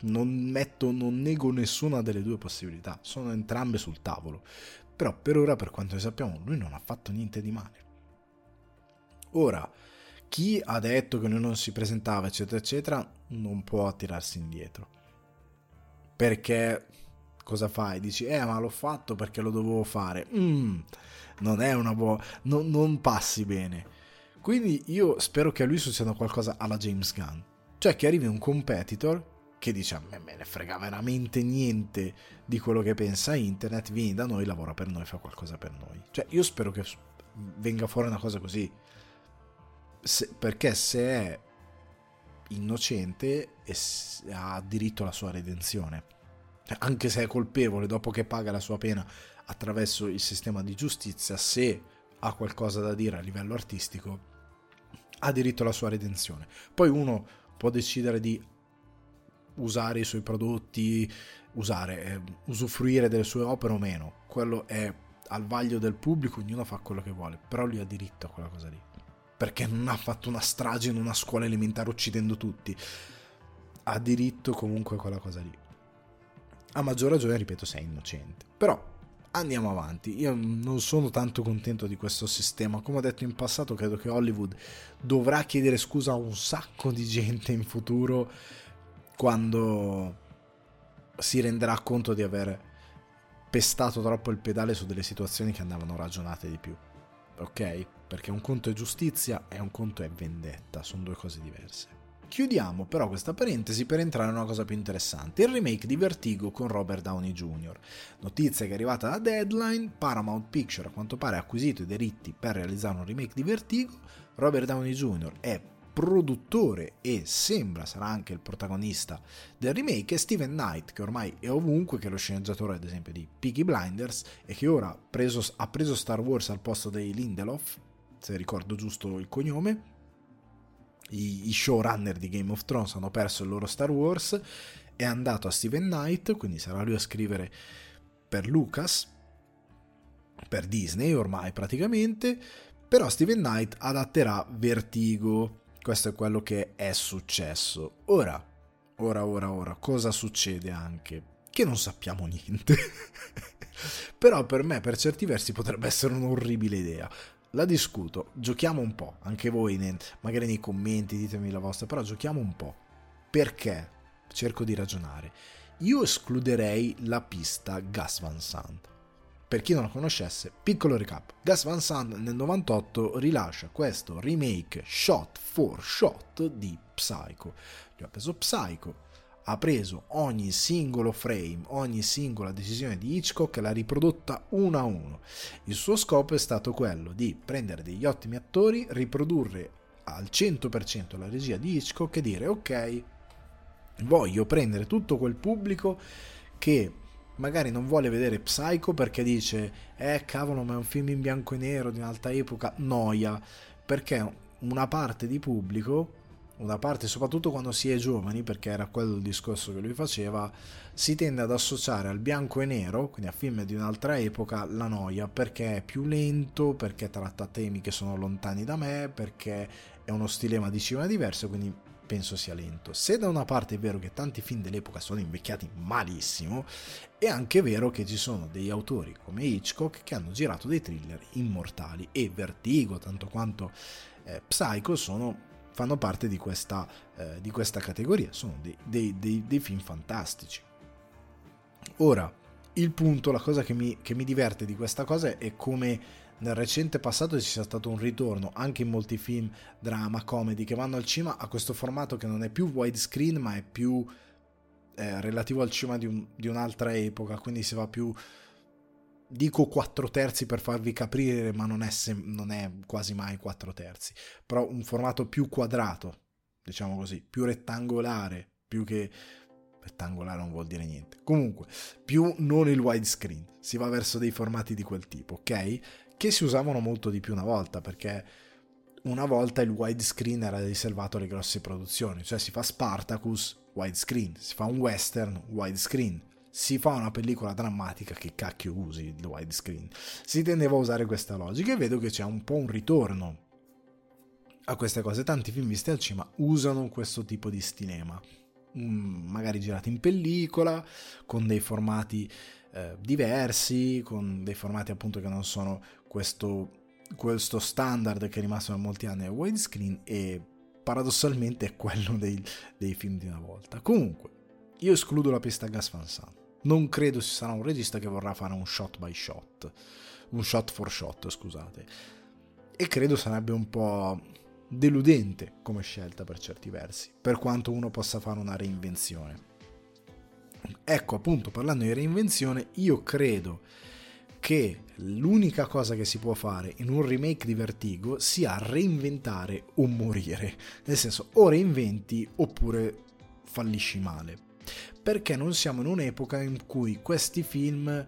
[SPEAKER 1] non metto, non nego nessuna delle due possibilità, sono entrambe sul tavolo. Però per ora, per quanto ne sappiamo, lui non ha fatto niente di male. Ora, chi ha detto che lui non si presentava, eccetera, eccetera, non può tirarsi indietro. Perché cosa fai? Dici, eh, ma l'ho fatto perché lo dovevo fare. Mm, non è una buona. Non, non passi bene. Quindi io spero che a lui succeda qualcosa alla James Gunn. Cioè che arrivi un competitor che dice a me me ne frega veramente niente di quello che pensa internet, vieni da noi, lavora per noi, fa qualcosa per noi. Cioè io spero che venga fuori una cosa così, se, perché se è innocente ha diritto alla sua redenzione, anche se è colpevole dopo che paga la sua pena attraverso il sistema di giustizia, se ha qualcosa da dire a livello artistico, ha diritto alla sua redenzione. Poi uno può decidere di usare i suoi prodotti, usare, eh, usufruire delle sue opere o meno. Quello è al vaglio del pubblico, ognuno fa quello che vuole, però lui ha diritto a quella cosa lì. Perché non ha fatto una strage in una scuola elementare uccidendo tutti. Ha diritto comunque a quella cosa lì. A maggior ragione, ripeto, sei innocente. Però andiamo avanti. Io non sono tanto contento di questo sistema. Come ho detto in passato, credo che Hollywood dovrà chiedere scusa a un sacco di gente in futuro quando si renderà conto di aver pestato troppo il pedale su delle situazioni che andavano ragionate di più. Ok? Perché un conto è giustizia e un conto è vendetta, sono due cose diverse. Chiudiamo però questa parentesi per entrare in una cosa più interessante, il remake di Vertigo con Robert Downey Jr. Notizia che è arrivata da Deadline, Paramount Picture a quanto pare ha acquisito i diritti per realizzare un remake di Vertigo, Robert Downey Jr. è produttore e sembra sarà anche il protagonista del remake è Steven Knight che ormai è ovunque che è lo sceneggiatore ad esempio di Peaky Blinders e che ora preso, ha preso Star Wars al posto dei Lindelof se ricordo giusto il cognome I, i showrunner di Game of Thrones hanno perso il loro Star Wars è andato a Steven Knight quindi sarà lui a scrivere per Lucas per Disney ormai praticamente però Steven Knight adatterà Vertigo questo è quello che è successo. Ora, ora, ora, ora, cosa succede anche? Che non sappiamo niente. Però per me, per certi versi, potrebbe essere un'orribile idea. La discuto, giochiamo un po', anche voi nel, magari nei commenti ditemi la vostra, però giochiamo un po'. Perché? Cerco di ragionare. Io escluderei la pista Gas Van Sant. Per chi non la conoscesse, piccolo recap. Gas Van Sant nel 98 rilascia questo remake shot for shot di Psycho. Gli ha preso Psycho, ha preso ogni singolo frame, ogni singola decisione di Hitchcock e l'ha riprodotta uno a uno. Il suo scopo è stato quello di prendere degli ottimi attori, riprodurre al 100% la regia di Hitchcock e dire ok, voglio prendere tutto quel pubblico che magari non vuole vedere Psycho perché dice eh cavolo ma è un film in bianco e nero di un'altra epoca, noia, perché una parte di pubblico una parte, soprattutto quando si è giovani, perché era quello il discorso che lui faceva, si tende ad associare al bianco e nero, quindi a film di un'altra epoca, la noia, perché è più lento, perché tratta temi che sono lontani da me, perché è uno stilema di cinema diverso, quindi penso sia lento. Se da una parte è vero che tanti film dell'epoca sono invecchiati malissimo, è anche vero che ci sono degli autori come Hitchcock che hanno girato dei thriller immortali e Vertigo, tanto quanto eh, Psycho, sono fanno parte di questa, eh, di questa categoria, sono dei, dei, dei, dei, film fantastici. Ora, il punto, la cosa che mi, che mi diverte di questa cosa è come nel recente passato ci sia stato un ritorno anche in molti film drama, comedy che vanno al cinema a questo formato che non è più widescreen ma è più eh, relativo al cinema di, un, di, un'altra epoca, quindi si va più dico 4 terzi per farvi capire, ma non è, sem- non è quasi mai 4 terzi, però un formato più quadrato, diciamo così, più rettangolare, più che rettangolare non vuol dire niente. Comunque, più non il widescreen, si va verso dei formati di quel tipo, ok? Che si usavano molto di più una volta, perché una volta il widescreen era riservato alle grosse produzioni, cioè si fa Spartacus widescreen, si fa un western widescreen, si fa una pellicola drammatica, che cacchio usi il widescreen? Si tendeva a usare questa logica e vedo che c'è un po' un ritorno a queste cose. Tanti film visti al cinema usano questo tipo di stilema, mm, magari girati in pellicola, con dei formati eh, diversi, con dei formati appunto che non sono questo, questo standard che è rimasto da molti anni al widescreen e paradossalmente è quello dei, dei film di una volta. Comunque, io escludo la pista Gas Van Sant. Non credo ci sarà un regista che vorrà fare un shot by shot, un shot for shot, scusate. E credo sarebbe un po' deludente come scelta per certi versi, per quanto uno possa fare una reinvenzione. Ecco, appunto, parlando di reinvenzione, io credo che l'unica cosa che si può fare in un remake di Vertigo sia reinventare o morire. Nel senso, o reinventi oppure fallisci male perché non siamo in un'epoca in cui questi film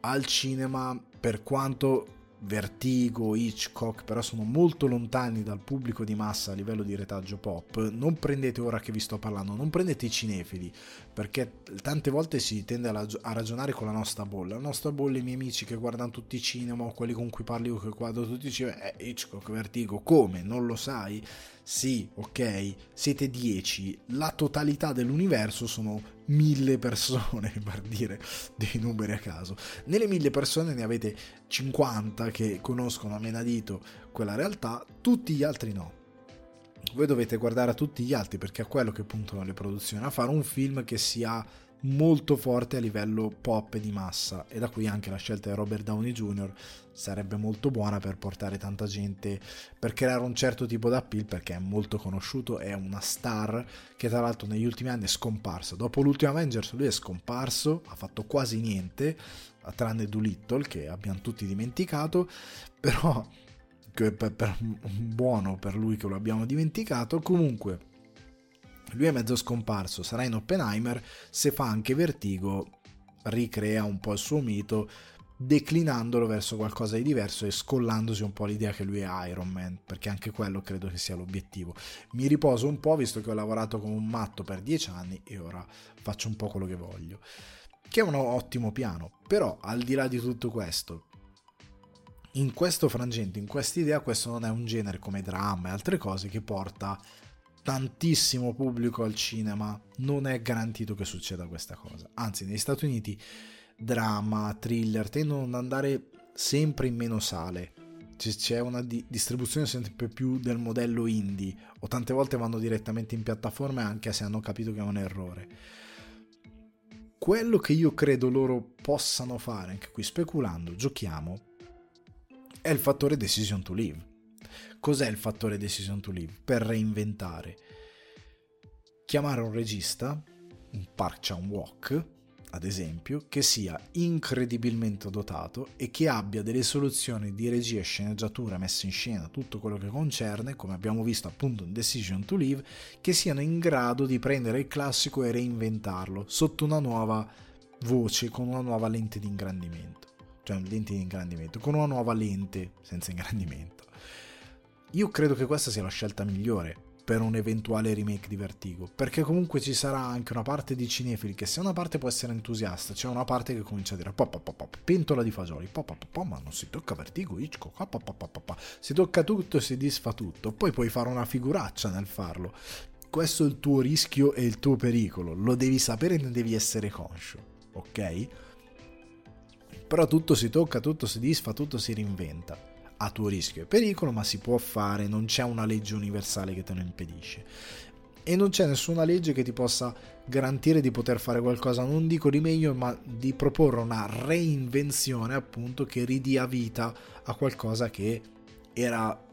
[SPEAKER 1] al cinema, per quanto Vertigo, Hitchcock, però sono molto lontani dal pubblico di massa a livello di retaggio pop. Non prendete ora che vi sto parlando, non prendete i cinefili, perché tante volte si tende a ragionare con la nostra bolla. La nostra bolla, i miei amici che guardano tutti i cinema, o quelli con cui parli io che guardo tutti i cinema, eh, Hitchcock, Vertigo, come? Non lo sai? Sì, ok, siete 10, la totalità dell'universo sono mille persone, per dire dei numeri a caso. Nelle mille persone ne avete 50 che conoscono a menadito quella realtà, tutti gli altri no. Voi dovete guardare a tutti gli altri perché è quello che puntano le produzioni, a fare un film che sia molto forte a livello pop e di massa e da qui anche la scelta di Robert Downey Jr. sarebbe molto buona per portare tanta gente per creare un certo tipo di perché è molto conosciuto è una star che tra l'altro negli ultimi anni è scomparsa dopo l'ultimo Avengers lui è scomparso ha fatto quasi niente tranne Doolittle che abbiamo tutti dimenticato però per, per, buono per lui che lo abbiamo dimenticato comunque lui è mezzo scomparso, sarà in Oppenheimer, se fa anche Vertigo ricrea un po' il suo mito declinandolo verso qualcosa di diverso e scollandosi un po' l'idea che lui è Iron Man, perché anche quello credo che sia l'obiettivo. Mi riposo un po' visto che ho lavorato come un matto per dieci anni e ora faccio un po' quello che voglio. Che è un ottimo piano, però al di là di tutto questo, in questo frangente, in questa idea, questo non è un genere come dramma e altre cose che porta tantissimo pubblico al cinema, non è garantito che succeda questa cosa. Anzi, negli Stati Uniti drama, thriller tendono ad andare sempre in meno sale c'è una di- distribuzione sempre più del modello indie o tante volte vanno direttamente in piattaforme anche se hanno capito che è un errore. Quello che io credo loro possano fare, anche qui speculando, giochiamo, è il fattore decision to live. Cos'è il fattore decision to live? Per reinventare. Chiamare un regista, un Park Chan-wook, ad esempio, che sia incredibilmente dotato e che abbia delle soluzioni di regia, sceneggiatura, messa in scena, tutto quello che concerne, come abbiamo visto appunto in Decision to Live, che siano in grado di prendere il classico e reinventarlo sotto una nuova voce, con una nuova lente di ingrandimento. Cioè, lente di ingrandimento, con una nuova lente senza ingrandimento. Io credo che questa sia la scelta migliore per un eventuale remake di Vertigo, perché comunque ci sarà anche una parte di cinefili che se una parte può essere entusiasta, c'è una parte che comincia a dire pop, pop, pop, pentola di fagioli, pop, pop, pop, ma non si tocca Vertigo, Hitchcock, pop, pop, pop, pop, si tocca tutto e si disfa tutto, poi puoi fare una figuraccia nel farlo. Questo è il tuo rischio e il tuo pericolo, lo devi sapere e ne devi essere conscio, ok? Però tutto si tocca, tutto si disfa, tutto si reinventa a tuo rischio e pericolo, ma si può fare, non c'è una legge universale che te lo impedisce. E non c'è nessuna legge che ti possa garantire di poter fare qualcosa, non dico di meglio, ma di proporre una reinvenzione appunto che ridia vita a qualcosa che era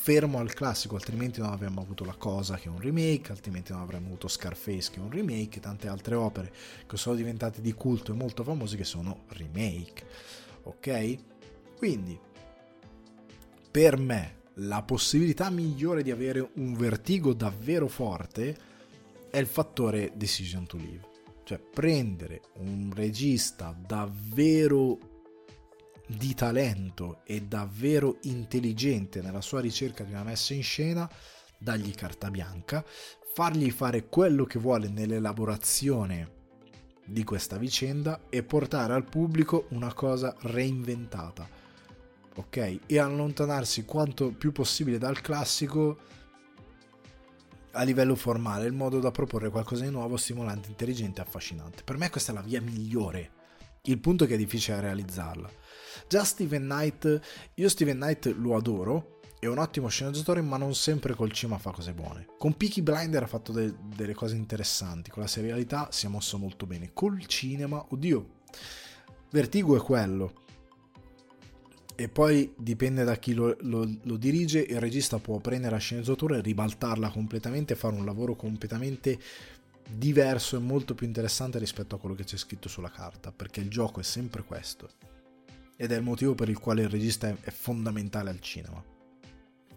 [SPEAKER 1] fermo al classico, altrimenti non avremmo avuto La Cosa che è un remake, altrimenti non avremmo avuto Scarface che è un remake e tante altre opere che sono diventate di culto e molto famose che sono remake. Ok? Quindi per me la possibilità migliore di avere un vertigo davvero forte è il fattore decision to live. Cioè prendere un regista davvero di talento e davvero intelligente nella sua ricerca di una messa in scena, dargli carta bianca, fargli fare quello che vuole nell'elaborazione di questa vicenda e portare al pubblico una cosa reinventata ok? E allontanarsi quanto più possibile dal classico a livello formale, in modo da proporre qualcosa di nuovo, stimolante, intelligente e affascinante. Per me questa è la via migliore. Il punto è che è difficile realizzarla. Già Steven Knight, io Steven Knight lo adoro, è un ottimo sceneggiatore, ma non sempre col cinema fa cose buone. Con Peaky Blinder ha fatto de- delle cose interessanti, con la serialità si è mosso molto bene. Col cinema, oddio, Vertigo è quello e poi dipende da chi lo, lo, lo, dirige, il regista può prendere la sceneggiatura e ribaltarla completamente fare un lavoro completamente diverso e molto più interessante rispetto a quello che c'è scritto sulla carta, perché il gioco è sempre questo. Ed è il motivo per il quale il regista è, fondamentale al cinema.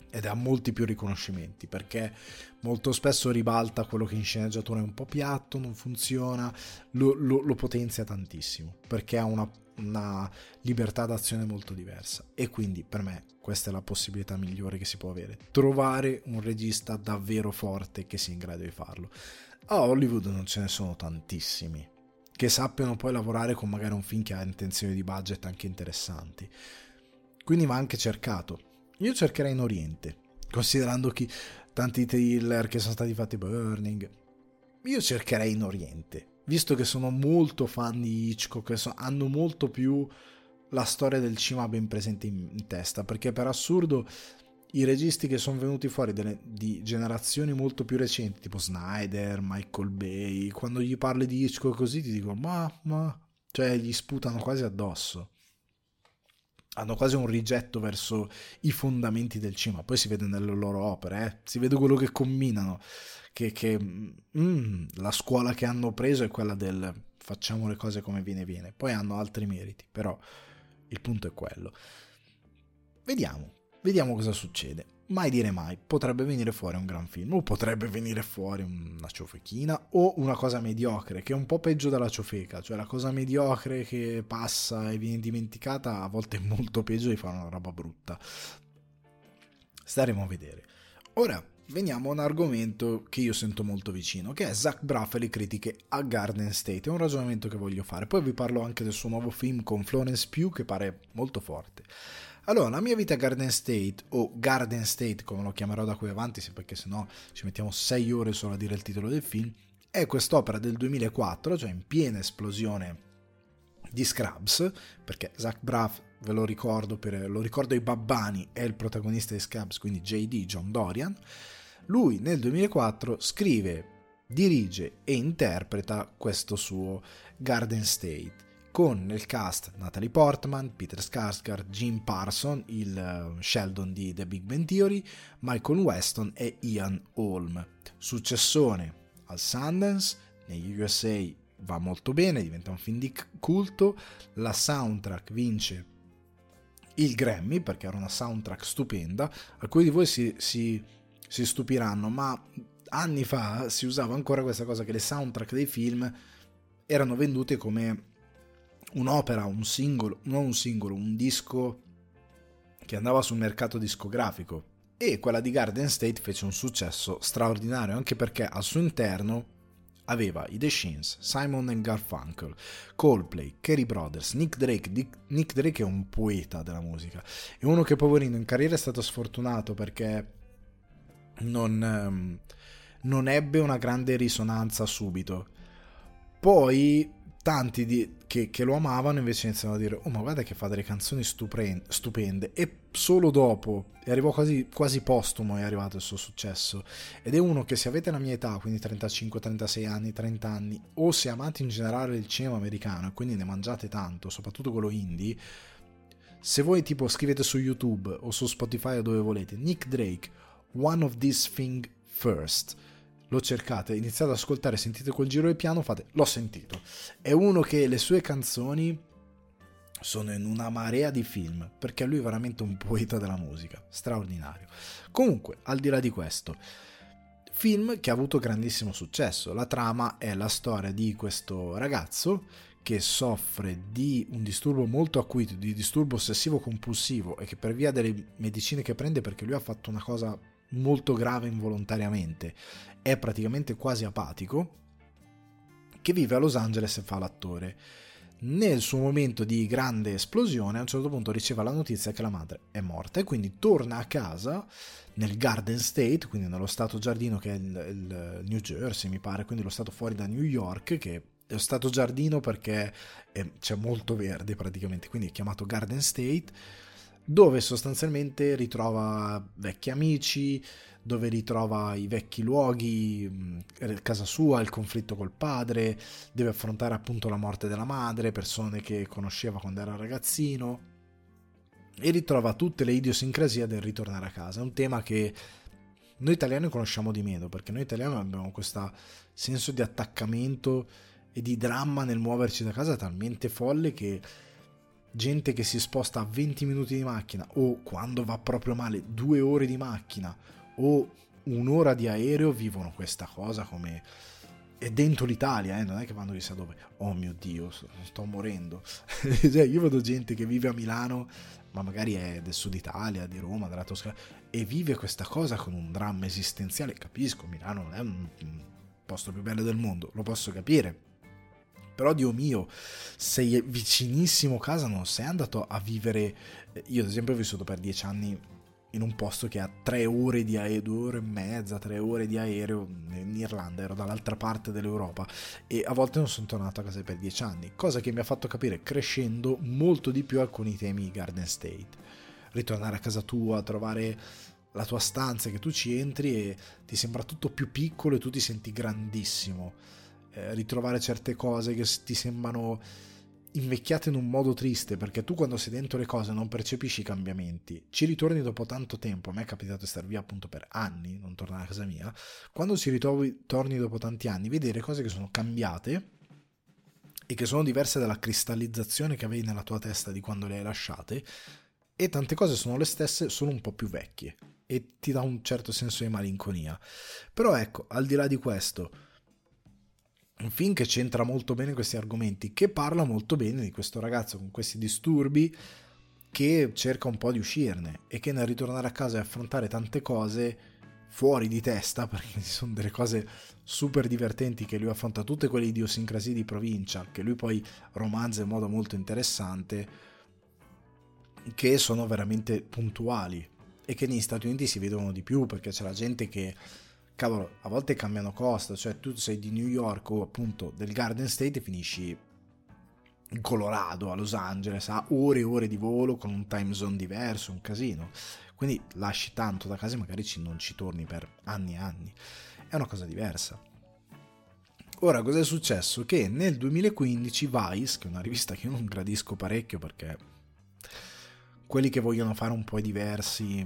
[SPEAKER 1] Ed ha molti più riconoscimenti, perché molto spesso ribalta quello che in sceneggiatura è un po' piatto, non funziona, lo, lo potenzia tantissimo, perché ha una una libertà d'azione molto diversa. E quindi per me questa è la possibilità migliore che si può avere. Trovare un regista davvero forte che sia in grado di farlo. A Hollywood non ce ne sono tantissimi che sappiano poi lavorare con magari un film che ha intenzioni di budget anche interessanti. Quindi va anche cercato. Io cercherei in Oriente considerando chi, tanti thriller che sono stati fatti Burning. Io cercherei in Oriente visto che sono molto fan di Hitchcock, so, hanno molto più la storia del cinema ben presente in, in testa, perché per assurdo i registi che sono venuti fuori delle, di generazioni molto più recenti, tipo Snyder, Michael Bay, quando gli parli di Hitchcock così ti dicono ma, ma, cioè gli sputano quasi addosso. Hanno quasi un rigetto verso i fondamenti del cinema, poi si vede nelle loro opere, eh? si vede quello che combinano che, che mm, la scuola che hanno preso è quella del facciamo le cose come viene viene, poi hanno altri meriti, però il punto è quello. Vediamo, vediamo cosa succede. Mai dire mai, potrebbe venire fuori un gran film, o potrebbe venire fuori una ciofechina, o una cosa mediocre, che è un po' peggio della ciofeca, cioè la cosa mediocre che passa e viene dimenticata a volte è molto peggio di fare una roba brutta. Staremo a vedere. Ora, veniamo a un argomento che io sento molto vicino, che è Zach Braff e le critiche a Garden State. È un ragionamento che voglio fare. Poi vi parlo anche del suo nuovo film con Florence Pugh che pare molto forte. Allora, la mia vita Garden State, o Garden State come lo chiamerò da qui avanti, perché sennò ci mettiamo 6 ore solo a dire il titolo del film, è quest'opera del 2004, cioè in piena esplosione di Scrubs, perché Zach Braff ve lo ricordo, per, lo ricordo ai babbani, è il protagonista di Scabs, quindi JD, John Dorian. Lui nel 2004 scrive, dirige e interpreta questo suo Garden State con nel cast Natalie Portman, Peter Skarsgård, Jim Parson, il eh, Sheldon di The Big Bang Theory, Michael Weston e Ian Holm. Successone al Sundance, negli USA va molto bene, diventa un film di culto, la soundtrack vince il Grammy perché era una soundtrack stupenda, alcuni di voi si, si, si stupiranno, ma anni fa si usava ancora questa cosa che le soundtrack dei film erano vendute come un'opera, un singolo, non un singolo, un disco che andava sul mercato discografico. E quella di Garden State fece un successo straordinario anche perché al suo interno aveva i The Shins, Simon Garfunkel, Coldplay, Kerry Brothers, Nick Drake. Nick Drake è un poeta della musica. È uno che poverino in carriera è stato sfortunato perché non, um, non ebbe una grande risonanza subito. Poi tanti di, che, che, lo amavano invece iniziano a dire oh ma guarda che fa delle canzoni stupende, stupende. e solo dopo è arrivato quasi, quasi postumo è arrivato il suo successo ed è uno che se avete la mia età quindi 35 36 anni 30 anni o se amate in generale il cinema americano e quindi ne mangiate tanto soprattutto quello indie se voi tipo scrivete su youtube o su spotify o dove volete Nick Drake one of these thing first lo cercate, iniziate ad ascoltare, sentite quel giro di piano, fate l'ho sentito. È uno che le sue canzoni sono in una marea di film, perché lui è veramente un poeta della musica, straordinario. Comunque, al di là di questo, film che ha avuto grandissimo successo. La trama è la storia di questo ragazzo che soffre di un disturbo molto acuito, di disturbo ossessivo compulsivo e che per via delle medicine che prende perché lui ha fatto una cosa molto grave involontariamente, è praticamente quasi apatico, che vive a Los Angeles e fa l'attore. Nel suo momento di grande esplosione, a un certo punto riceve la notizia che la madre è morta e quindi torna a casa nel Garden State, quindi nello stato giardino che è il, il New Jersey, mi pare, quindi lo stato fuori da New York, che è stato giardino perché è, c'è molto verde praticamente, quindi è chiamato Garden State dove sostanzialmente ritrova vecchi amici, dove ritrova i vecchi luoghi, mm, casa sua, il conflitto col padre, deve affrontare appunto la morte della madre, persone che conosceva quando era ragazzino e ritrova tutte le idiosincrasie del ritornare a casa. È un tema che noi italiani conosciamo di meno, perché noi italiani abbiamo questo senso di attaccamento e di dramma nel muoverci da casa talmente folle che gente che si sposta a 20 minuti di macchina o quando va proprio male due ore di macchina o un'ora di aereo vivono questa cosa come è dentro l'Italia, eh? non è che vanno chissà dove. Oh mio Dio, sto morendo. cioè, io vedo gente che vive a Milano, ma magari è del sud Italia, di Roma, della Toscana, e vive questa cosa con un dramma esistenziale. Capisco, Milano non è un posto più bello del mondo, lo posso capire però Dio mio, sei vicinissimo a casa, non sei andato a vivere... Io ad esempio ho vissuto per dieci anni in un posto che ha tre ore di aereo, due ore e mezza, tre ore di aereo in Irlanda, ero dall'altra parte dell'Europa e a volte non sono tornato a casa per dieci anni, cosa che mi ha fatto capire crescendo molto di più alcuni temi di Garden State. Ritornare a casa tua, trovare la tua stanza che tu ci entri e ti sembra tutto più piccolo e tu ti senti grandissimo eh, ritrovare certe cose che ti sembrano invecchiate in un modo triste perché tu quando sei dentro le cose non percepisci i cambiamenti ci ritorni dopo tanto tempo a me è capitato di stare via appunto per anni non tornare a casa mia quando ci ritrovi torni dopo tanti anni vedere cose che sono cambiate e che sono diverse dalla cristallizzazione che avevi nella tua testa di quando le hai lasciate e tante cose sono le stesse solo un po' più vecchie e ti dà un certo senso di malinconia. Però ecco al di là di questo un film che c'entra molto bene questi argomenti, che parla molto bene di questo ragazzo con questi disturbi che cerca un po' di uscirne e che nel ritornare a casa e affrontare tante cose fuori di testa, perché ci sono delle cose super divertenti che lui affronta, tutte quelle idiosincrasie di provincia, che lui poi romanza in modo molto interessante, che sono veramente puntuali e che negli Stati Uniti si vedono di più, perché c'è la gente che cavolo, a volte cambiano costa, cioè tu sei di New York o appunto del Garden State e finisci in Colorado, a Los Angeles, ha ore e ore di volo con un time zone diverso, un casino. Quindi lasci tanto da casa e magari non ci torni per anni e anni. È una cosa diversa. Ora, cosa è successo? Che nel 2015 Vice, che è una rivista che io non gradisco parecchio perché quelli che vogliono fare un po' diversi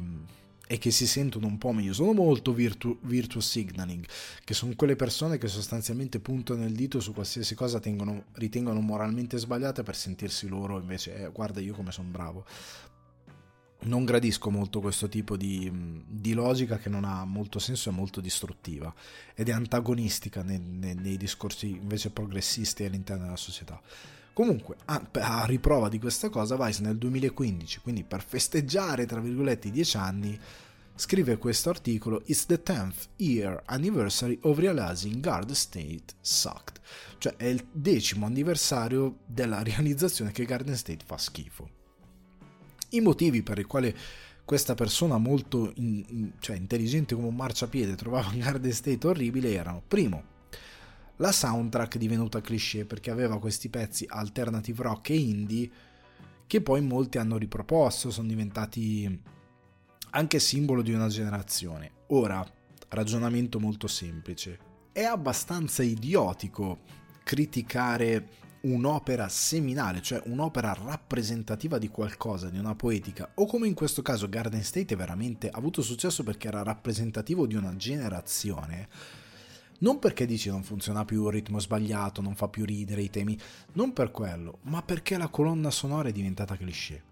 [SPEAKER 1] e che si sentono un po' meglio sono molto virtu- virtuous signaling, che sono quelle persone che sostanzialmente puntano il dito su qualsiasi cosa tengono, ritengono moralmente sbagliata per sentirsi loro invece, eh, guarda io come sono bravo. Non gradisco molto questo tipo di, di, logica che non ha molto senso, è molto distruttiva ed è antagonistica nei, nei, nei discorsi invece progressisti all'interno della società. Comunque, a, riprova di questa cosa, Vice nel 2015, quindi per festeggiare, tra virgolette, i dieci anni, scrive questo articolo It's the 10th year anniversary of realizing Garden State sucked. Cioè è il decimo anniversario della realizzazione che Garden State fa schifo. I motivi per i quali questa persona molto in, cioè, intelligente come un marciapiede trovava Garden State orribile erano, primo, la soundtrack divenuta cliché perché aveva questi pezzi alternative rock e indie che poi molti hanno riproposto, sono diventati anche simbolo di una generazione. Ora, ragionamento molto semplice. È abbastanza idiotico criticare un'opera seminale, cioè un'opera rappresentativa di qualcosa, di una poetica, o come in questo caso Garden State veramente ha avuto successo perché era rappresentativo di una generazione non perché dici non funziona più, il ritmo sbagliato, non fa più ridere i temi, non per quello, ma perché la colonna sonora è diventata cliché.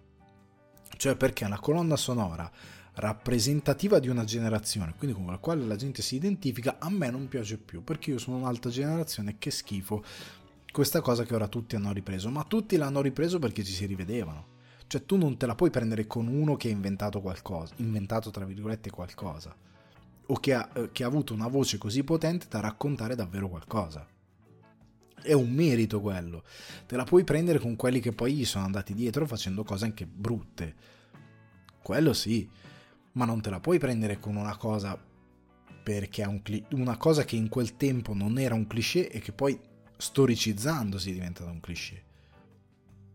[SPEAKER 1] Cioè perché la colonna sonora rappresentativa di una generazione, quindi con la quale la gente si identifica, a me non piace più, perché io sono un'altra generazione che schifo questa cosa che ora tutti hanno ripreso, ma tutti l'hanno ripreso perché ci si rivedevano. Cioè tu non te la puoi prendere con uno che ha inventato qualcosa, inventato tra virgolette qualcosa o che ha, eh, che ha avuto una voce così potente da raccontare davvero qualcosa. È un merito quello. Te la puoi prendere con quelli che poi gli sono andati dietro facendo cose anche brutte. Quello sì, ma non te la puoi prendere con una cosa perché è un cli- una cosa che in quel tempo non era un cliché e che poi storicizzandosi è diventata un cliché.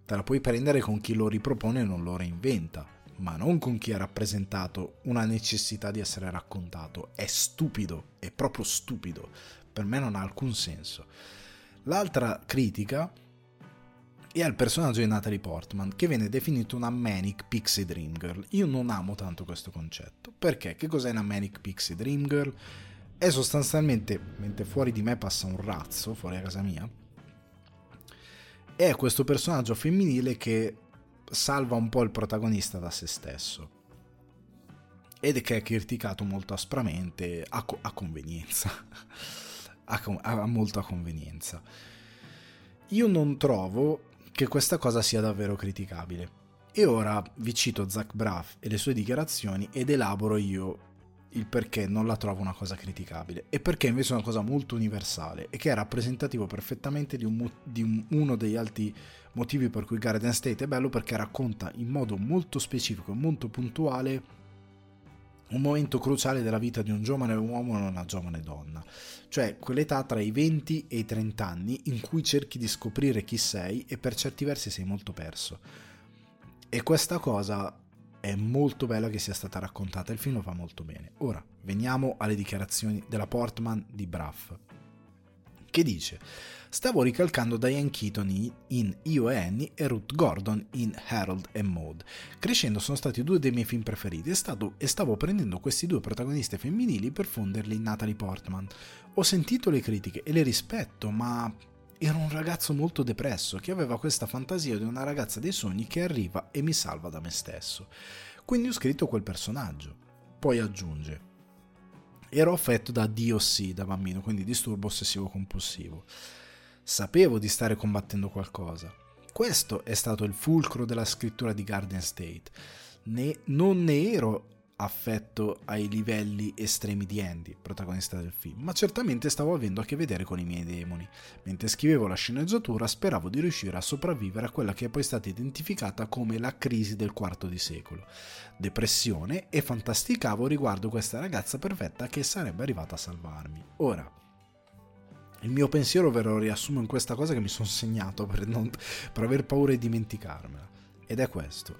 [SPEAKER 1] Te la puoi prendere con chi lo ripropone e non lo reinventa ma non con chi ha rappresentato una necessità di essere raccontato. È stupido, è proprio stupido. Per me non ha alcun senso. L'altra critica è al personaggio di Natalie Portman, che viene definito una Manic Pixie Dream Girl. Io non amo tanto questo concetto. Perché? Che cos'è una Manic Pixie Dream Girl? È sostanzialmente, mentre fuori di me passa un razzo, fuori a casa mia, è questo personaggio femminile che salva un po' il protagonista da se stesso. Ed che è criticato molto aspramente a, co- a convenienza. A, com- a molta convenienza. Io non trovo che questa cosa sia davvero criticabile. E ora vi cito Zach Braff e le sue dichiarazioni ed elaboro io il perché non la trovo una cosa criticabile e perché invece è una cosa molto universale e che è rappresentativo perfettamente di, un, di un, uno degli altri motivi per cui Garden State è bello perché racconta in modo molto specifico e molto puntuale un momento cruciale della vita di un giovane uomo e una giovane donna, cioè quell'età tra i 20 e i 30 anni in cui cerchi di scoprire chi sei e per certi versi sei molto perso. E questa cosa è molto bella che sia stata raccontata, il film lo fa molto bene. Ora, veniamo alle dichiarazioni della Portman di Braff, che dice Stavo ricalcando Diane Keaton in Io e Annie e Ruth Gordon in Harold e Maud. Crescendo sono stati due dei miei film preferiti e, stato, e stavo prendendo questi due protagoniste femminili per fonderli in Natalie Portman. Ho sentito le critiche e le rispetto, ma Ero un ragazzo molto depresso che aveva questa fantasia di una ragazza dei sogni che arriva e mi salva da me stesso. Quindi ho scritto quel personaggio. Poi aggiunge: Ero affetto da DOC da bambino, quindi disturbo ossessivo compulsivo. Sapevo di stare combattendo qualcosa. Questo è stato il fulcro della scrittura di Garden State. Ne, non ne ero affetto ai livelli estremi di Andy, protagonista del film, ma certamente stavo avendo a che vedere con i miei demoni. Mentre scrivevo la sceneggiatura speravo di riuscire a sopravvivere a quella che è poi stata identificata come la crisi del quarto di secolo, depressione e fantasticavo riguardo questa ragazza perfetta che sarebbe arrivata a salvarmi. Ora, Il mio pensiero ve lo riassumo in questa cosa che mi sono segnato per, non, per aver paura di dimenticarmela. Ed è questo.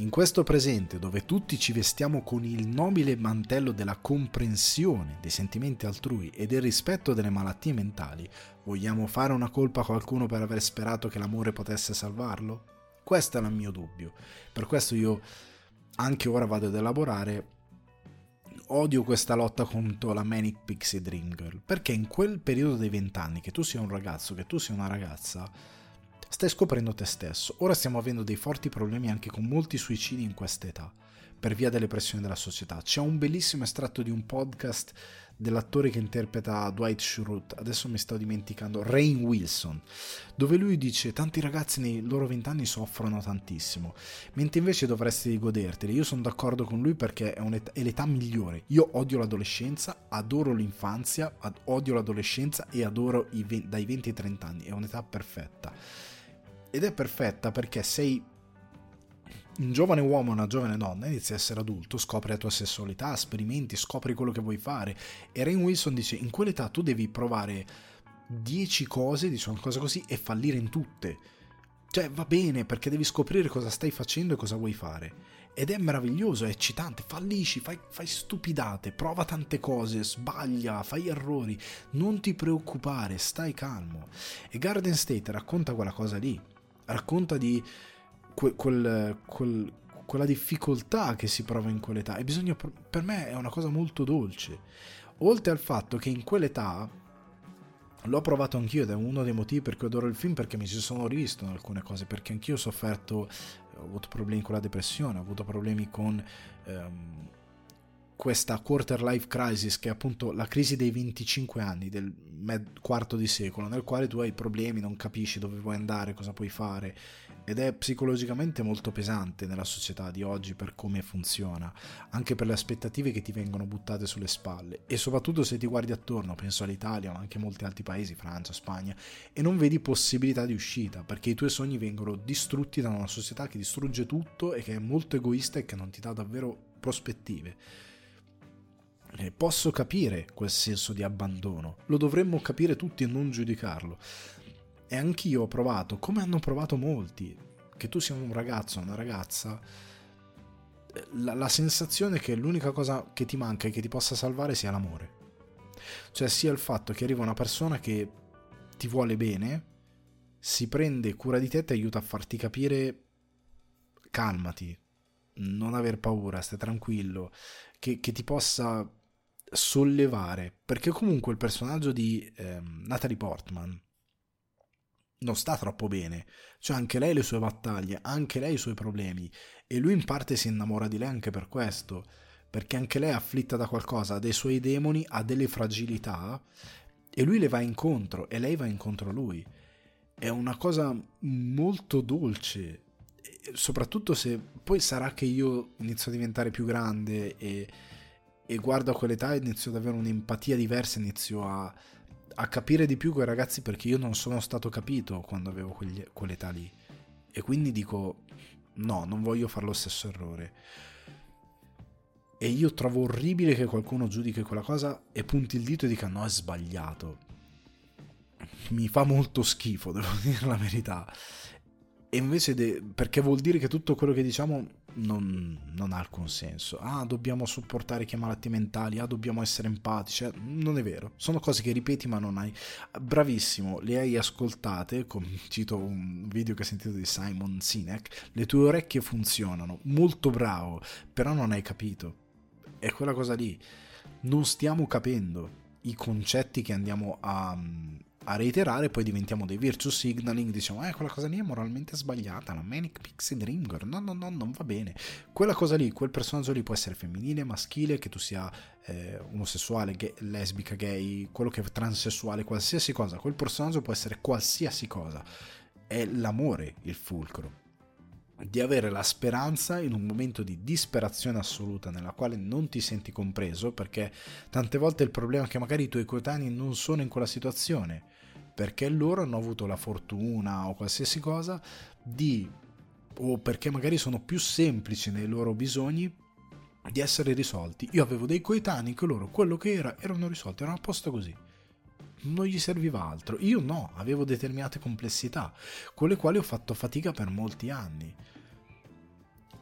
[SPEAKER 1] In questo presente, dove tutti ci vestiamo con il nobile mantello della comprensione dei sentimenti altrui e del rispetto delle malattie mentali, vogliamo fare una colpa a qualcuno per aver sperato che l'amore potesse salvarlo? Questo è il mio dubbio. Per questo io anche ora vado ad elaborare odio questa lotta contro la Manic Pixie Dream Girl, perché in quel periodo dei vent'anni, che tu sia un ragazzo, che tu sia una ragazza, stai scoprendo te stesso. Ora stiamo avendo dei forti problemi anche con molti suicidi in questa età, per via delle pressioni della società. C'è un bellissimo estratto di un podcast dell'attore che interpreta Dwight Schrute, adesso mi sto dimenticando, Rain Wilson, dove lui dice tanti ragazzi nei loro vent'anni soffrono tantissimo, mentre invece dovresti goderteli. Io sono d'accordo con lui perché è, è l'età migliore. Io odio l'adolescenza, adoro l'infanzia, ad, odio l'adolescenza e adoro i, dai 20 ai 30 anni, è un'età perfetta. Ed è perfetta perché sei un giovane uomo una giovane donna inizi a essere adulto, scopri la tua sessualità, sperimenti, scopri quello che vuoi fare. E Rain Wilson dice: In quell'età tu devi provare 10 cose, dice una cosa così, e fallire in tutte. Cioè, va bene perché devi scoprire cosa stai facendo e cosa vuoi fare. Ed è meraviglioso, è eccitante, fallisci, fai, fai stupidate, prova tante cose, sbaglia, fai errori, non ti preoccupare, stai calmo. E Garden State racconta quella cosa lì, racconta di quel, quel, quel, quella difficoltà che si prova in quell'età e bisogna, per me è una cosa molto dolce. Oltre al fatto che in quell'età l'ho provato anch'io ed è uno dei motivi per cui adoro il film perché mi ci sono rivisto in alcune cose, perché anch'io ho sofferto, ho avuto problemi con la depressione, ho avuto problemi con ehm, questa quarter life crisis che è appunto la crisi dei 25 anni del med- quarto di secolo nel quale tu hai problemi, non capisci dove vuoi andare, cosa puoi fare ed è psicologicamente molto pesante nella società di oggi per come funziona, anche per le aspettative che ti vengono buttate sulle spalle e soprattutto se ti guardi attorno, penso all'Italia ma anche a molti altri paesi, Francia, Spagna, e non vedi possibilità di uscita perché i tuoi sogni vengono distrutti da una società che distrugge tutto e che è molto egoista e che non ti dà davvero prospettive. E posso capire quel senso di abbandono, lo dovremmo capire tutti e non giudicarlo, e anch'io ho provato, come hanno provato molti, che tu sia un ragazzo o una ragazza, la, la sensazione che l'unica cosa che ti manca e che ti possa salvare sia l'amore. Cioè sia il fatto che arriva una persona che ti vuole bene, si prende cura di te e ti aiuta a farti capire calmati, non aver paura, stai tranquillo, che, che ti possa sollevare, perché comunque il personaggio di eh, Natalie Portman non sta troppo bene. Cioè anche lei le sue battaglie, anche lei i suoi problemi e lui in parte si innamora di lei anche per questo, perché anche lei è afflitta da qualcosa, ha dei suoi demoni, ha delle fragilità e lui le va incontro e lei va incontro a lui. È una cosa molto dolce, soprattutto se poi sarà che io inizio a diventare più grande e, e guardo a quell'età e inizio ad avere un'empatia diversa, inizio a a capire di più quei ragazzi perché io non sono stato capito quando avevo quegli, quell'età lì. E quindi dico, no, non voglio fare lo stesso errore. E io trovo orribile che qualcuno giudichi quella cosa e punti il dito e dica no, è sbagliato. Mi fa molto schifo, devo dire la verità. E invece, de- perché vuol dire che tutto quello che diciamo non, non, ha alcun senso. Ah, dobbiamo supportare chi ha malattie mentali, ah, dobbiamo essere empatici. Eh, non è vero, sono cose che ripeti ma non hai. Bravissimo, le hai ascoltate, come cito un video che ho sentito di Simon Sinek, le tue orecchie funzionano, molto bravo, però non hai capito. È quella cosa lì. Non stiamo capendo i concetti che andiamo a a reiterare, poi diventiamo dei virtue signaling, diciamo, eh, quella cosa lì è moralmente sbagliata, la Manic Pixie Dream Girl, no, no, no, non va bene. Quella cosa lì, quel personaggio lì può essere femminile, maschile, che tu sia eh, omosessuale, gay, lesbica, gay, quello che è transessuale, qualsiasi cosa, quel personaggio può essere qualsiasi cosa. È l'amore il fulcro di avere la speranza in un momento di disperazione assoluta nella quale non ti senti compreso perché tante volte il problema è che magari i tuoi coetanei non sono in quella situazione perché loro hanno avuto la fortuna o qualsiasi cosa di o perché magari sono più semplici nei loro bisogni di essere risolti. Io avevo dei coetanei che loro quello che era erano risolti, erano a posto così. non gli serviva altro. Io no, avevo determinate complessità con le quali ho fatto fatica per molti anni.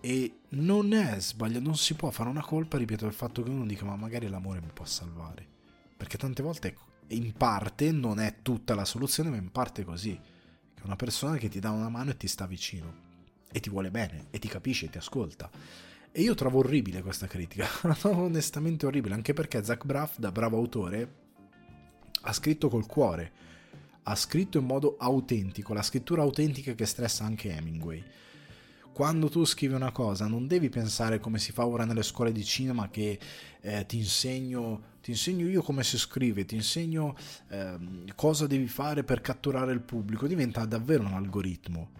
[SPEAKER 1] E non è sbagliato, non si può fare una colpa, ripeto, del fatto che uno dica ma magari l'amore mi può salvare. Perché tante volte in parte non è tutta la soluzione, ma in parte è così. È una persona che ti dà una mano e ti sta vicino. E ti vuole bene, e ti capisce, e ti ascolta. E io trovo orribile questa critica, la trovo onestamente orribile, anche perché Zach Braff, da bravo autore, ha scritto col cuore, ha scritto in modo autentico, la scrittura autentica che stressa anche Hemingway quando tu scrivi una cosa non devi pensare come si fa ora nelle scuole di cinema che eh, ti, insegno, ti insegno io come si scrive, ti insegno eh, cosa devi fare per catturare il pubblico, diventa davvero un algoritmo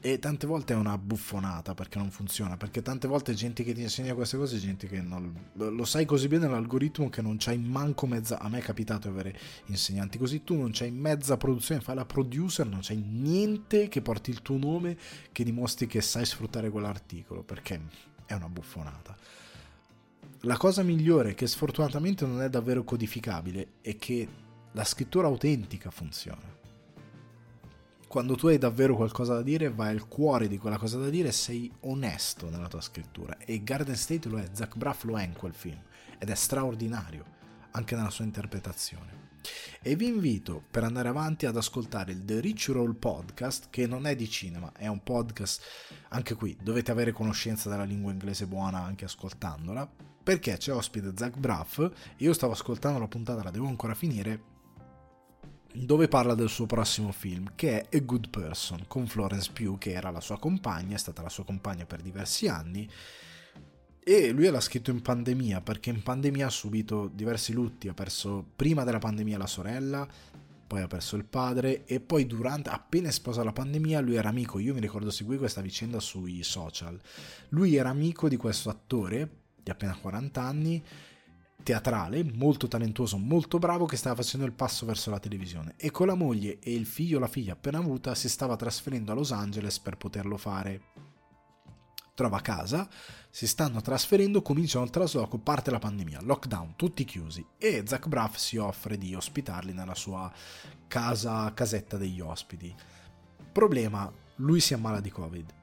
[SPEAKER 1] e tante volte è una buffonata perché non funziona, perché tante volte gente che ti insegna queste cose è gente che non, lo sai così bene l'algoritmo che non c'hai manco mezza, a me è capitato avere insegnanti così, tu non c'hai mezza produzione, fai la producer, non c'hai niente che porti il tuo nome che dimostri che sai sfruttare quell'articolo, perché è una buffonata. La cosa migliore che sfortunatamente non è davvero codificabile è che la scrittura autentica funziona quando tu hai davvero qualcosa da dire, vai al cuore di quella cosa da dire e sei onesto nella tua scrittura. E Garden State lo è, Zach Braff lo è in quel film, ed è straordinario, anche nella sua interpretazione. E vi invito per andare avanti ad ascoltare il The Rich Roll Podcast, che non è di cinema, è un podcast, anche qui dovete avere conoscenza della lingua inglese buona anche ascoltandola, perché c'è ospite Zach Braff, io stavo ascoltando la puntata, la devo ancora finire, dove parla del suo prossimo film, che è A Good Person, con Florence Pugh, che era la sua compagna, è stata la sua compagna per diversi anni, e lui l'ha scritto in pandemia, perché in pandemia ha subito diversi lutti, ha perso prima della pandemia la sorella, poi ha perso il padre, e poi durante, appena sposa la pandemia, lui era amico, io mi ricordo seguì questa vicenda sui social, lui era amico di questo attore, di appena 40 anni, teatrale, molto talentuoso, molto bravo, che stava facendo il passo verso la televisione e con la moglie e il figlio la figlia appena avuta si stava trasferendo a Los Angeles per poterlo fare. Trova casa, si stanno trasferendo, cominciano il trasloco, parte la pandemia, lockdown, tutti chiusi e Zach Braff si offre di ospitarli nella sua casa, casetta degli ospiti. Problema, lui si ammala di Covid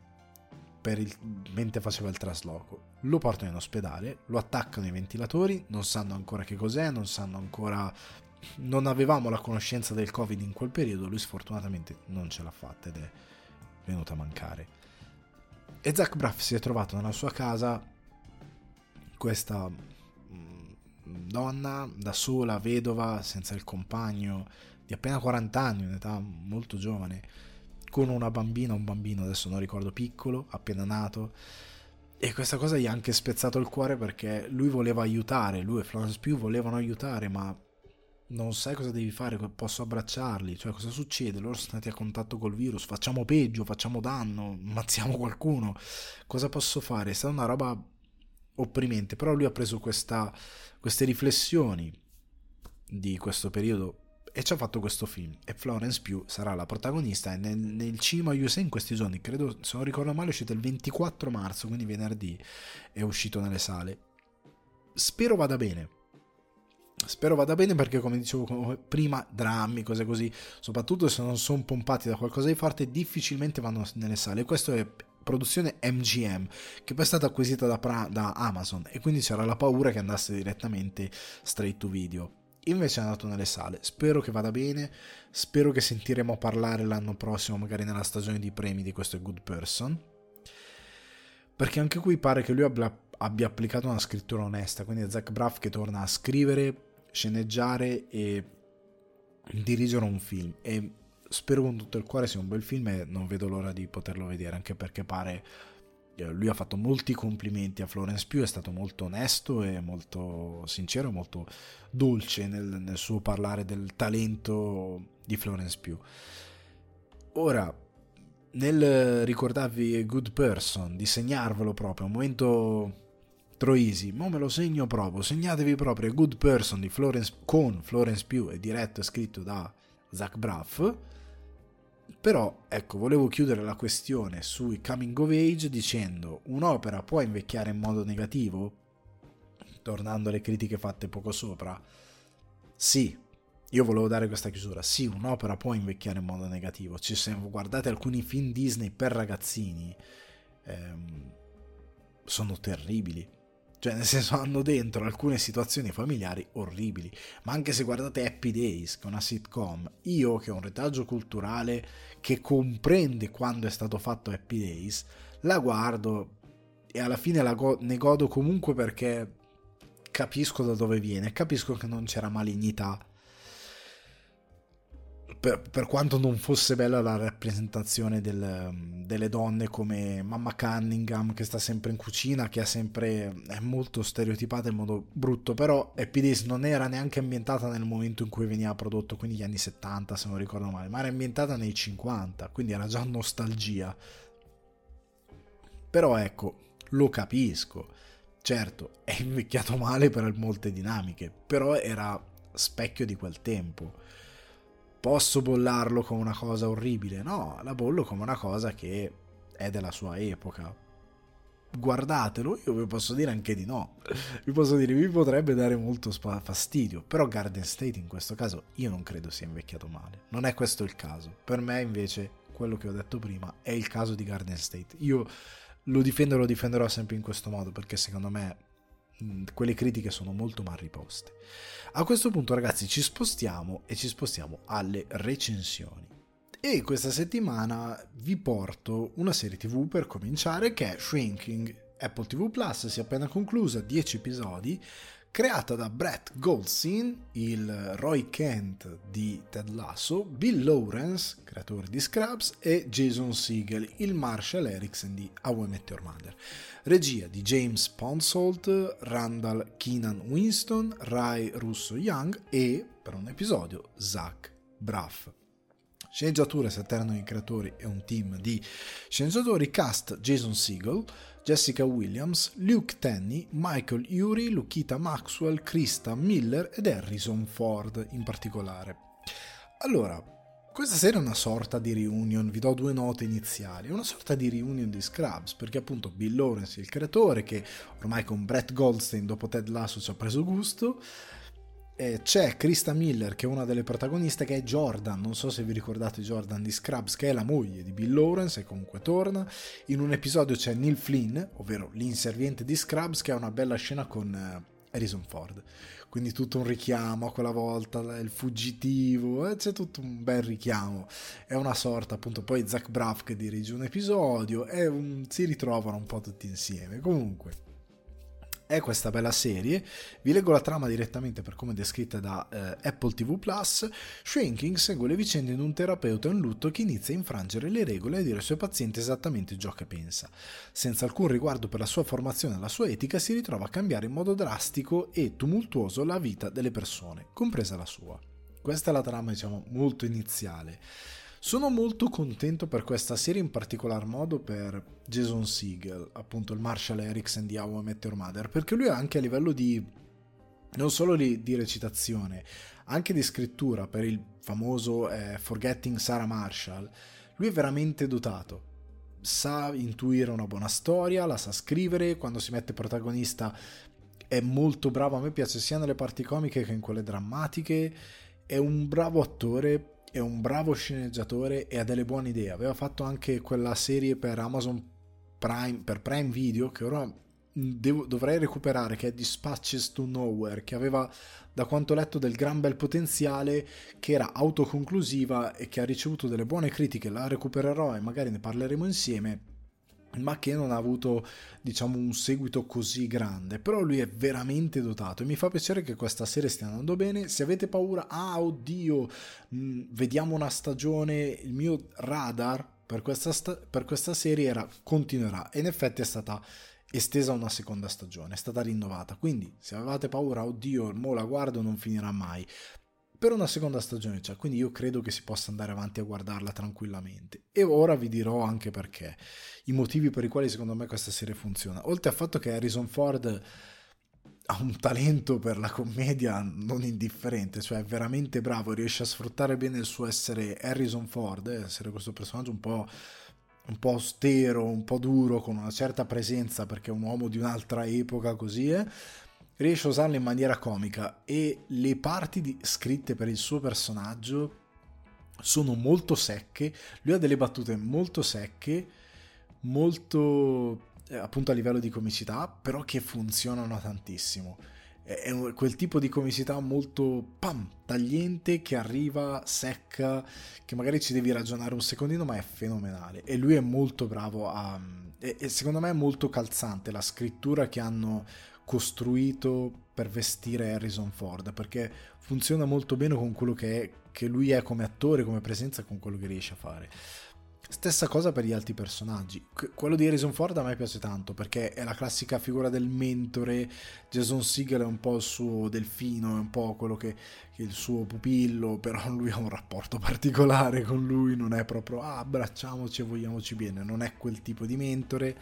[SPEAKER 1] il, mentre faceva il trasloco. Lo portano in ospedale, lo attaccano i ventilatori, non sanno ancora che cos'è, non sanno ancora... Non avevamo la conoscenza del Covid in quel periodo, lui sfortunatamente non ce l'ha fatta ed è venuto a mancare. E Zach Braff si è trovato nella sua casa questa mm, donna da sola, vedova, senza il compagno, di appena 40 anni, un'età molto giovane, con una bambina, un bambino, adesso non ricordo, piccolo, appena nato. E questa cosa gli ha anche spezzato il cuore perché lui voleva aiutare, lui e Florence Pugh volevano aiutare, ma non sai cosa devi fare, posso abbracciarli, cioè cosa succede? Loro sono stati a contatto col virus, facciamo peggio, facciamo danno, ammazziamo qualcuno, cosa posso fare? È stata una roba opprimente, però lui ha preso questa, queste riflessioni di questo periodo e ci ha fatto questo film. E Florence Pugh sarà la protagonista. E nel, nel cinema USA in questi giorni credo se non ricordo male è uscito il 24 marzo quindi venerdì è uscito nelle sale. Spero vada bene. Spero vada bene perché come dicevo prima drammi cose così soprattutto se non sono pompati da qualcosa di forte difficilmente vanno nelle sale. Questo è produzione MGM che poi è stata acquisita da, da Amazon. E quindi c'era la paura che andasse direttamente straight to video invece è andato nelle sale. Spero che vada bene, spero che sentiremo parlare l'anno prossimo, magari nella stagione di premi di questo Good Person. Perché anche qui pare che lui abbia, abbia applicato una scrittura onesta, quindi è Zach Braff che torna a scrivere, sceneggiare e dirigere un film. E spero con tutto il cuore sia un bel film e non vedo l'ora di poterlo vedere, anche perché pare lui ha fatto molti complimenti a Florence Pugh, è stato molto onesto e molto sincero, molto dolce nel, nel suo parlare del talento di Florence Pugh. Ora, nel ricordarvi Good Person, di segnarvelo proprio, un momento Troisi, ma me lo segno proprio, segnatevi proprio Good Person di Florence, con Florence Pugh e diretto e scritto da Zach Braff però, ecco, volevo chiudere la questione sui coming of age dicendo un'opera può invecchiare in modo negativo? Tornando alle critiche fatte poco sopra. Sì, io volevo dare questa chiusura. Sì, un'opera può invecchiare in modo negativo. Ci se guardate alcuni film Disney per ragazzini, ehm, sono terribili. Cioè, nel senso, hanno dentro alcune situazioni familiari orribili. Ma anche se guardate Happy Days, che è una sitcom, io che ho un retaggio culturale che comprende quando è stato fatto Happy Days, la guardo e alla fine la go- ne godo comunque perché capisco da dove viene, capisco che non c'era malignità per, per, quanto non fosse bella la rappresentazione del, delle donne come mamma Cunningham che sta sempre in cucina, che sempre è molto stereotipata in modo brutto, però Happy Days non era neanche ambientata nel momento in cui veniva prodotto, quindi gli anni 70 se non ricordo male, ma era ambientata nei 50, quindi era già nostalgia. Però ecco, lo capisco. Certo, è invecchiato male per molte dinamiche, però era specchio di quel tempo posso bollarlo come una cosa orribile, no, la bollo come una cosa che è della sua epoca. Guardatelo, io vi posso dire anche di no. Vi posso dire, vi potrebbe dare molto fastidio. Però Garden State in questo caso io non credo sia invecchiato male. Non è questo il caso. Per me invece, quello che ho detto prima, è il caso di Garden State. Io lo difendo e lo difenderò sempre in questo modo perché secondo me quelle critiche sono molto mal riposte. A questo punto ragazzi ci spostiamo e ci spostiamo alle recensioni. E questa settimana vi porto una serie tv per cominciare che è Shrinking. Apple TV Plus si è appena conclusa, 10 episodi, creata da Brett Goldstein, il Roy Kent di Ted Lasso, Bill Lawrence, creatore di Scrubs, e Jason Siegel, il Marshall Erickson di How I Met Your Mother. Regia di James Ponsolt, Randall Keenan Winston, Rai Russo Young e, per un episodio, Zach Braff. Sceneggiature si alternano i creatori e un team di sceneggiatori, cast Jason Siegel, Jessica Williams, Luke Tenney, Michael Urie, Lukita Maxwell, Krista Miller ed Harrison Ford in particolare. Allora, questa serie è una sorta di reunion, vi do due note iniziali, è una sorta di reunion di Scrubs, perché appunto Bill Lawrence, il creatore, che ormai con Brett Goldstein dopo Ted Lasso ci ha preso gusto, eh, c'è Krista Miller che è una delle protagoniste che è Jordan, non so se vi ricordate Jordan di Scrubs che è la moglie di Bill Lawrence e comunque torna. In un episodio c'è Neil Flynn, ovvero l'inserviente di Scrubs che ha una bella scena con eh, Harrison Ford. Quindi tutto un richiamo a quella volta, il fuggitivo, eh, c'è tutto un bel richiamo. È una sorta appunto poi Zach Braff che dirige un episodio e un, si ritrovano un po' tutti insieme. Comunque è questa bella serie. Vi leggo la trama direttamente per come descritta da eh, Apple TV Plus. Shrinking segue le vicende di un terapeuta in lutto che inizia a infrangere le regole e dire ai suoi pazienti esattamente ciò che pensa. Senza alcun riguardo per la sua formazione e la sua etica, si ritrova a cambiare in modo drastico e tumultuoso la vita delle persone, compresa la sua. Questa è la trama, diciamo, molto iniziale. Sono molto contento per questa serie, in particolar modo per Jason Siegel, appunto il Marshall Erickson di How I Met Your Mother, perché lui anche a livello di non solo di, di recitazione, anche di scrittura per il famoso eh, Forgetting Sarah Marshall, lui è veramente dotato. Sa intuire una buona storia, la sa scrivere, quando si mette protagonista è molto bravo, a me piace sia nelle parti comiche che in quelle drammatiche, è un bravo attore è un bravo sceneggiatore e ha delle buone idee. Aveva fatto anche quella serie per Amazon Prime, per Prime Video, che ora devo, dovrei recuperare, che è Dispatches to Nowhere, che aveva, da quanto ho letto, del gran bel potenziale, che era autoconclusiva e che ha ricevuto delle buone critiche. La recupererò e magari ne parleremo insieme ma che non ha avuto diciamo un seguito così grande. Però lui è veramente dotato e mi fa piacere che questa serie stia andando bene. Se avete paura ah oddio mh, mm, vediamo una stagione il mio radar per questa, sta- per questa serie era continuerà. E in effetti è stata estesa una seconda stagione è stata rinnovata. Quindi se avevate paura oddio mo la guardo non finirà mai per una seconda stagione c'è, quindi io credo che si possa andare avanti a guardarla tranquillamente. E ora vi dirò anche perché, i motivi per i quali secondo me questa serie funziona. Oltre al fatto che Harrison Ford ha un talento per la commedia non indifferente, cioè è veramente bravo, riesce a sfruttare bene il suo essere Harrison Ford, eh, essere questo personaggio un po', un po' austero, un po' duro, con una certa presenza perché è un uomo di un'altra epoca così, eh? Riesce a usarle in maniera comica e le parti di, scritte per il suo personaggio sono molto secche, lui ha delle battute molto secche, molto eh, appunto a livello di comicità, però che funzionano tantissimo. È quel tipo di comicità molto pam, tagliente, che arriva, secca, che magari ci devi ragionare un secondino, ma è fenomenale. E lui è molto bravo a... e secondo me è molto calzante la scrittura che hanno costruito per vestire Harrison Ford, perché funziona molto bene con quello che, è, che lui è come attore, come presenza, con quello che riesce a fare. Stessa cosa per gli altri personaggi. Quello di Harrison Ford a me piace tanto perché è la classica figura del mentore. Jason Segel è un po' il suo delfino, è un po' quello che, che il suo pupillo, però lui ha un rapporto particolare con lui, non è proprio ah, abbracciamoci e vogliamoci bene, non è quel tipo di mentore.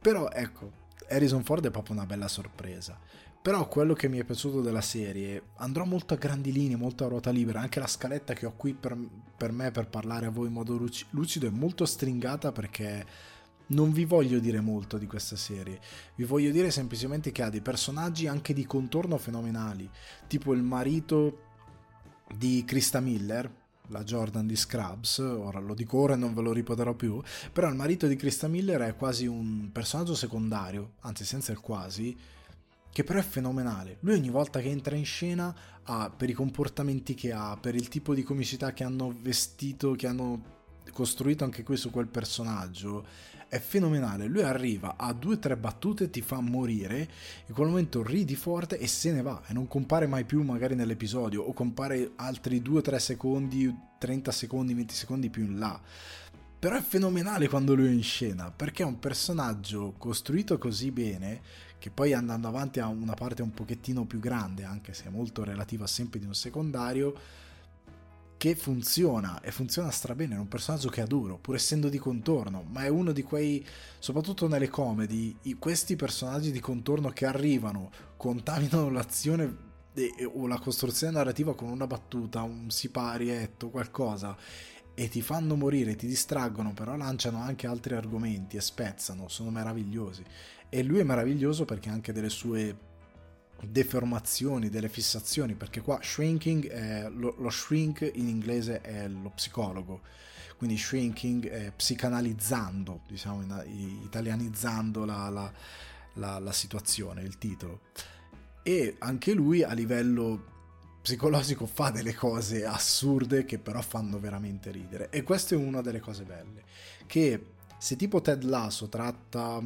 [SPEAKER 1] Però ecco, Harrison Ford è proprio una bella sorpresa. Però quello che mi è piaciuto della serie, andrò molto a grandi linee, molto a ruota libera, anche la scaletta che ho qui per, per me per parlare a voi in modo lucido è molto stringata perché non vi voglio dire molto di questa serie, vi voglio dire semplicemente che ha dei personaggi anche di contorno fenomenali, tipo il marito di Krista Miller, la Jordan di Scrubs, ora lo dico ora e non ve lo ripeterò più, però il marito di Krista Miller è quasi un personaggio secondario, anzi senza il quasi, che però è fenomenale. Lui ogni volta che entra in scena ha, per i comportamenti che ha, per il tipo di comicità che hanno vestito, che hanno costruito anche qui su quel personaggio, è fenomenale. Lui arriva a due o tre battute, ti fa morire, in quel momento ridi forte e se ne va e non compare mai più magari nell'episodio o compare altri 2-3 secondi, 30 secondi, 20 secondi più in là. Però è fenomenale quando lui è in scena, perché è un personaggio costruito così bene che poi andando avanti ha una parte un pochettino più grande, anche se è molto relativa sempre di un secondario, che funziona e funziona strabene, è un personaggio che adoro, pur essendo di contorno, ma è uno di quei, soprattutto nelle comedy, questi personaggi di contorno che arrivano, contaminano l'azione o la costruzione narrativa con una battuta, un siparietto, qualcosa e ti fanno morire, ti distraggono, però lanciano anche altri argomenti e spezzano, sono meravigliosi. E lui è meraviglioso perché anche delle sue deformazioni, delle fissazioni, perché qua shrinking, è, lo, lo, shrink in inglese è lo psicologo, quindi shrinking è psicanalizzando, diciamo, italianizzando la, la, la, la situazione, il titolo. E anche lui a livello psicologico fa delle cose assurde che però fanno veramente ridere. E questa è una delle cose belle, che se tipo Ted Lasso tratta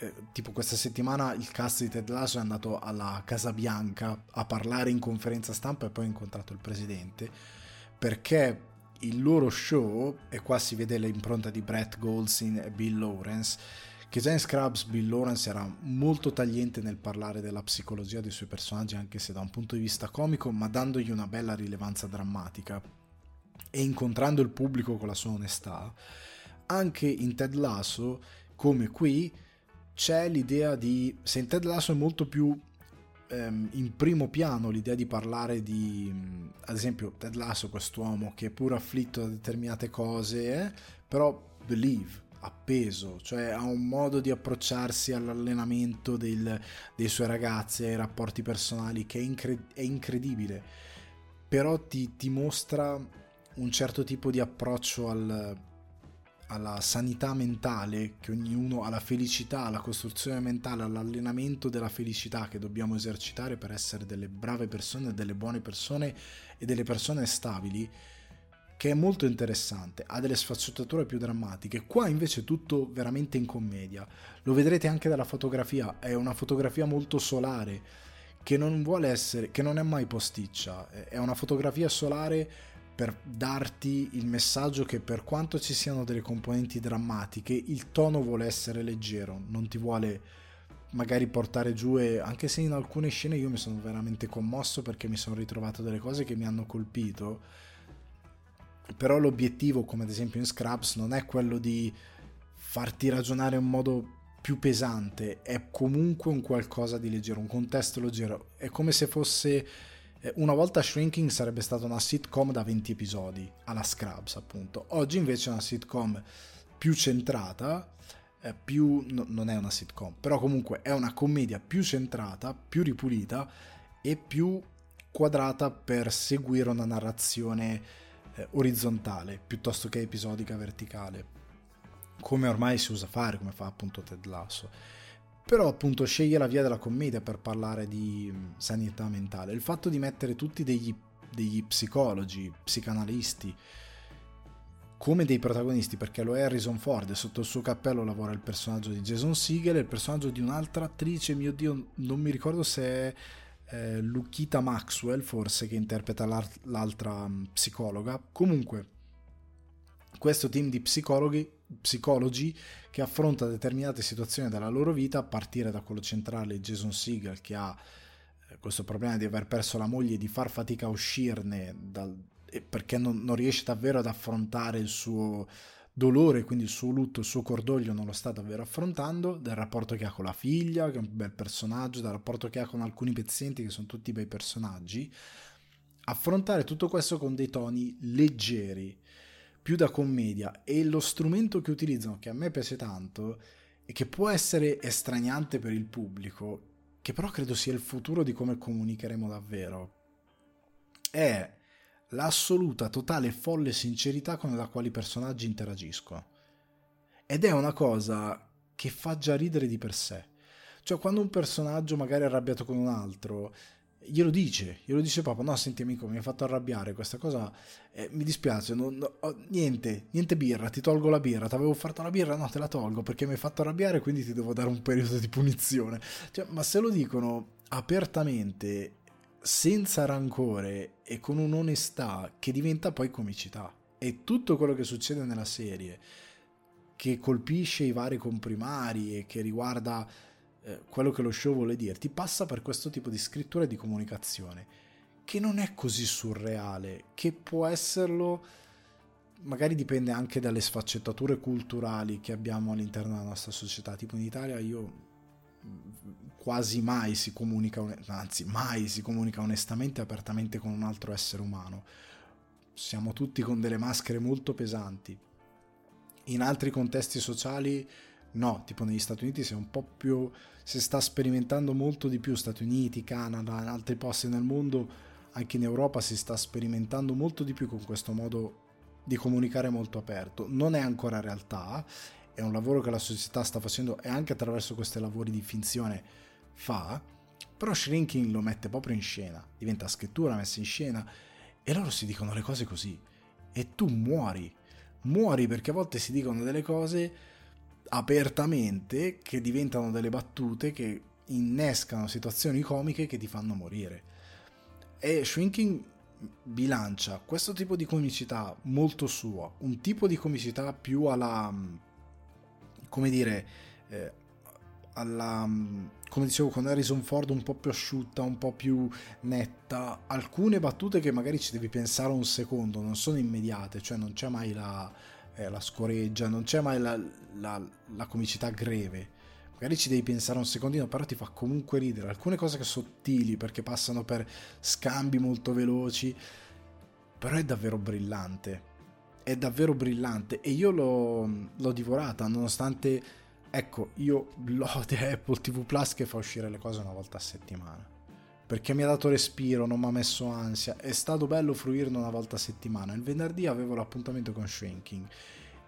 [SPEAKER 1] eh, tipo questa settimana il cast di Ted Lasso è andato alla Casa Bianca a parlare in conferenza stampa e poi ha incontrato il presidente perché il loro show, e qua si vede l'impronta di Brett Goldstein e Bill Lawrence, che già in Scrubs Bill Lawrence era molto tagliente nel parlare della psicologia dei suoi personaggi, anche se da un punto di vista comico, ma dandogli una bella rilevanza drammatica e incontrando il pubblico con la sua onestà. Anche in Ted Lasso, come qui, c'è l'idea di... Se in Ted Lasso è molto più ehm, in primo piano l'idea di parlare di... ad esempio Ted Lasso, quest'uomo che è pure afflitto da determinate cose, eh, però believe, appeso, cioè ha un modo di approcciarsi all'allenamento del, dei suoi ragazzi, ai rapporti personali che è, incre- è incredibile, però ti, ti, mostra un certo tipo di approccio al, alla sanità mentale che ognuno, alla felicità, alla costruzione mentale, all'allenamento della felicità che dobbiamo esercitare per essere delle brave persone, delle buone persone e delle persone stabili, che è molto interessante, ha delle sfaccettature più drammatiche. Qua invece è tutto veramente in commedia. Lo vedrete anche dalla fotografia, è una fotografia molto solare che non vuole essere che non è mai posticcia, è una fotografia solare per darti il messaggio che per quanto ci siano delle componenti drammatiche, il tono vuole essere leggero, non ti vuole magari portare giù e anche se in alcune scene io mi sono veramente commosso perché mi sono ritrovato delle cose che mi hanno colpito, però l'obiettivo, come ad esempio in Scraps, non è quello di farti ragionare in modo più pesante, è comunque un qualcosa di leggero, un contesto leggero, è come se fosse una volta Shrinking sarebbe stata una sitcom da 20 episodi, alla Scrubs appunto. Oggi invece è una sitcom più centrata, eh, più... No, non è una sitcom, però comunque è una commedia più centrata, più ripulita e più quadrata per seguire una narrazione eh, orizzontale piuttosto che episodica verticale come ormai si usa fare, come fa appunto Ted Lasso. Però appunto sceglie la via della commedia per parlare di mm, sanità mentale. Il fatto di mettere tutti degli, degli psicologi, psicanalisti, come dei protagonisti, perché lo è Harrison Ford e sotto il suo cappello lavora il personaggio di Jason Siegel e il personaggio di un'altra attrice, mio Dio, non mi ricordo se è eh, Lukita Maxwell, forse, che interpreta l'altra um, psicologa. Comunque, questo team di psicologi, psicologi che affronta determinate situazioni della loro vita, a partire da quello centrale Jason Siegel che ha eh, questo problema di aver perso la moglie e di far fatica a uscirne dal, perché non, non, riesce davvero ad affrontare il suo dolore, quindi il suo lutto, il suo cordoglio non lo sta davvero affrontando, del rapporto che ha con la figlia, che è un bel personaggio, del rapporto che ha con alcuni pezzenti che sono tutti bei personaggi. Affrontare tutto questo con dei toni leggeri, più da commedia e lo strumento che utilizzano, che a me piace tanto e che può essere estraniante per il pubblico, che però credo sia il futuro di come comunicheremo davvero, è l'assoluta, totale, folle sincerità con la quale i personaggi interagiscono. Ed è una cosa che fa già ridere di per sé. Cioè, quando un personaggio magari è arrabbiato con un altro, glielo dice, glielo dice proprio, no senti amico mi hai fatto arrabbiare questa cosa, eh, mi dispiace, non, no, oh, niente, niente birra, ti tolgo la birra, ti avevo offerto la birra, no te la tolgo perché mi hai fatto arrabbiare quindi ti devo dare un periodo di punizione, cioè, ma se lo dicono apertamente, senza rancore e con un'onestà che diventa poi comicità. E tutto quello che succede nella serie che colpisce i vari comprimari e che riguarda eh, quello che lo show vuole dirti, passa per questo tipo di scrittura e di comunicazione, che non è così surreale, che può esserlo, magari dipende anche dalle sfaccettature culturali che abbiamo all'interno della nostra società, tipo in Italia io mm, quasi mai si comunica, anzi mai si comunica onestamente e apertamente con un altro essere umano. Siamo tutti con delle maschere molto pesanti. In altri contesti sociali no, tipo negli Stati Uniti si è un po' più si sta sperimentando molto di più Stati Uniti, Canada, in altri posti nel mondo, anche in Europa si sta sperimentando molto di più con questo modo di comunicare molto aperto. Non è ancora realtà, è un lavoro che la società sta facendo e anche attraverso questi lavori di finzione fa, però Shrinking lo mette proprio in scena, diventa scrittura messa in scena e loro si dicono le cose così e tu muori, muori perché a volte si dicono delle cose apertamente che diventano delle battute che innescano situazioni comiche che ti fanno morire. E Shrinking bilancia questo tipo di comicità molto sua, un tipo di comicità più alla come dire eh, alla come dicevo con Harrison Ford un po' più asciutta, un po' più netta, alcune battute che magari ci devi pensare un secondo, non sono immediate, cioè non c'è mai la eh, la scoreggia, non c'è mai la, la, la, comicità greve. Magari ci devi pensare un secondino, però ti fa comunque ridere. Alcune cose che sottili perché passano per scambi molto veloci, però è davvero brillante. È davvero brillante e io l'ho, l'ho divorata nonostante, ecco, io lode Apple TV Plus che fa uscire le cose una volta a settimana perché mi ha dato respiro, non mi ha messo ansia. È stato bello fruirne una volta a settimana. Il venerdì avevo l'appuntamento con Shrinking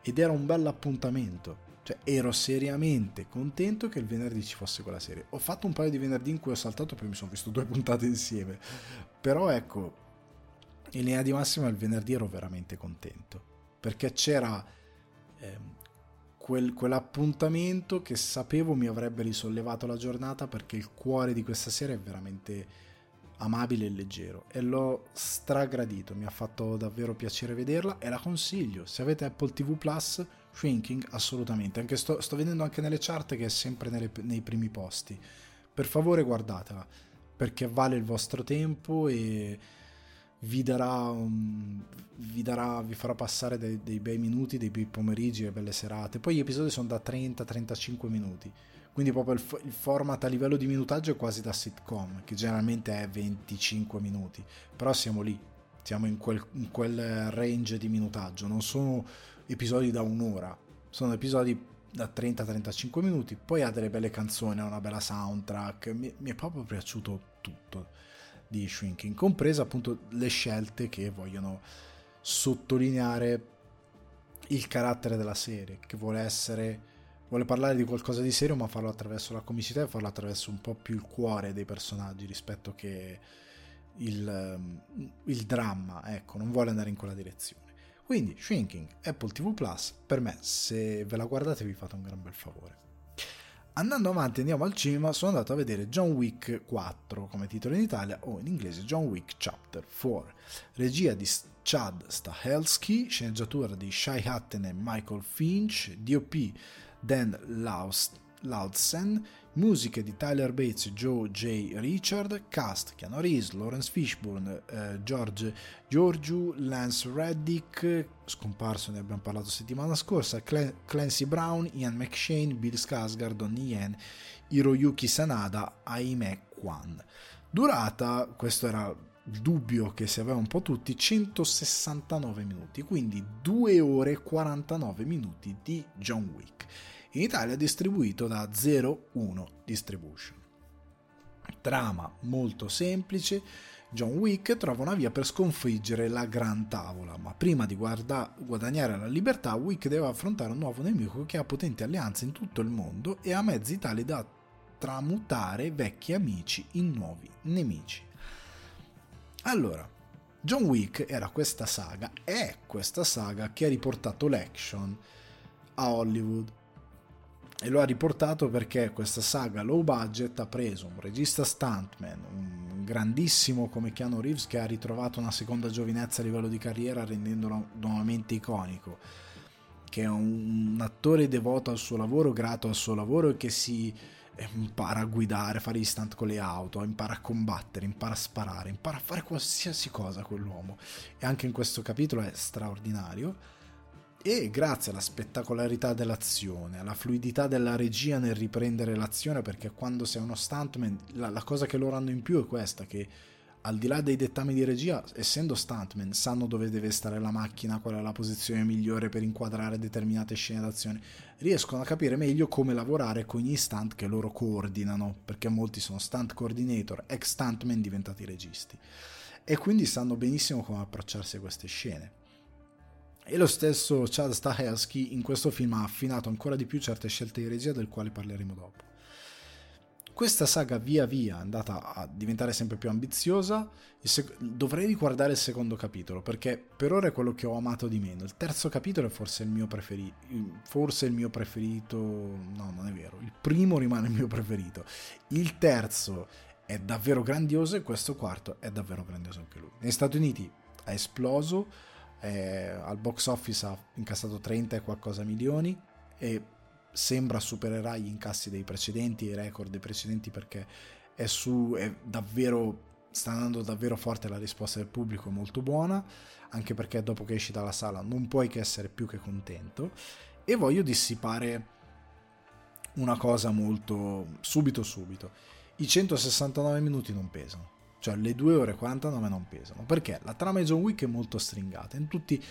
[SPEAKER 1] ed era un bel appuntamento. Cioè, ero seriamente contento che il venerdì ci fosse quella serie. Ho fatto un paio di venerdì in cui ho saltato, poi mi sono visto due puntate insieme. Però ecco, in linea di massima il venerdì ero veramente contento. Perché c'era eh, quel, quell'appuntamento che sapevo mi avrebbe risollevato la giornata perché il cuore di questa serie è veramente amabile e leggero e l'ho stragradito, mi ha fatto davvero piacere vederla e la consiglio. Se avete Apple TV Plus, Shrinking assolutamente, anche sto, sto vedendo anche nelle chart che è sempre nelle, nei primi posti. Per favore guardatela perché vale il vostro tempo e vi darà, um, vi, darà vi farà passare dei, dei, bei minuti, dei bei pomeriggi e belle serate. Poi gli episodi sono da 30-35 minuti, quindi proprio il, il, format a livello di minutaggio è quasi da sitcom, che generalmente è 25 minuti, però siamo lì, siamo in quel, in quel range di minutaggio, non sono episodi da un'ora, sono episodi da 30-35 minuti, poi ha delle belle canzoni, ha una bella soundtrack, mi, mi, è proprio piaciuto tutto di Shrinking, compresa appunto le scelte che vogliono sottolineare il carattere della serie, che vuole essere vuole parlare di qualcosa di serio ma farlo attraverso la comicità e farlo attraverso un po' più il cuore dei personaggi rispetto che il, il dramma, ecco, non vuole andare in quella direzione. Quindi Shrinking, Apple TV Plus, per me se ve la guardate vi fate un gran bel favore. Andando avanti andiamo al cinema, sono andato a vedere John Wick 4 come titolo in Italia o in inglese John Wick Chapter 4, regia di Chad Stahelski, sceneggiatura di Shai Hatten e Michael Finch, DOP Dan Laudsen, musiche di Tyler Bates Joe J. Richard, cast Keanu Reeves, Lawrence Fishburne, eh, George Giorgio, Lance Reddick, scomparso ne abbiamo parlato settimana scorsa, Clancy Brown, Ian McShane, Bill Skarsgård, Donnie Yen, Hiroyuki Sanada, Aime Kwan. Durata, questo era il dubbio che si aveva un po' tutti, 169 minuti, quindi 2 ore e 49 minuti di John Wick. In Italia distribuito da 01 Distribution. Trama molto semplice, John Wick trova una via per sconfiggere la Gran Tavola, ma prima di guarda- guadagnare la libertà, Wick deve affrontare un nuovo nemico che ha potenti alleanze in tutto il mondo e ha mezzi tali da tramutare vecchi amici in nuovi nemici. Allora, John Wick era questa saga, è questa saga che ha riportato l'action a Hollywood. E lo ha riportato perché questa saga low budget ha preso un regista stuntman, un grandissimo come Keanu Reeves che ha ritrovato una seconda giovinezza a livello di carriera rendendolo nuovamente iconico, che è un, attore devoto al suo lavoro, grato al suo lavoro e che si impara a guidare, a fare gli stunt con le auto, impara a combattere, impara a sparare, impara a fare qualsiasi cosa quell'uomo. E anche in questo capitolo è straordinario. E grazie alla spettacolarità dell'azione, alla fluidità della regia nel riprendere l'azione, perché quando sei uno stuntman, la, la cosa che loro hanno in più è questa, che al di là dei dettami di regia, essendo stuntman, sanno dove deve stare la macchina, qual è la posizione migliore per inquadrare determinate scene d'azione, riescono a capire meglio come lavorare con gli stunt che loro coordinano, perché molti sono stunt coordinator, ex stuntman diventati registi, e quindi sanno benissimo come approcciarsi a queste scene. E lo stesso Chad Stahelski in questo film ha affinato ancora di più certe scelte di regia del quale parleremo dopo. Questa saga via via è andata a diventare sempre più ambiziosa. Sec- dovrei riguardare il secondo capitolo perché per ora è quello che ho amato di meno. Il terzo capitolo è forse il mio preferito. Forse il mio preferito. No, non è vero. Il primo rimane il mio preferito. Il terzo è davvero grandioso e questo quarto è davvero grandioso anche lui. Negli Stati Uniti ha esploso. Eh, al box office ha incassato 30 e qualcosa milioni e sembra supererà gli incassi dei precedenti i record dei precedenti perché è su è davvero sta andando davvero forte la risposta del pubblico è molto buona anche perché dopo che esci dalla sala non puoi che essere più che contento. E voglio dissipare una cosa molto subito subito. I 169 minuti non pesano cioè le 2 ore e 49 non pesano perché la trama di John Wick è molto stringata in tutti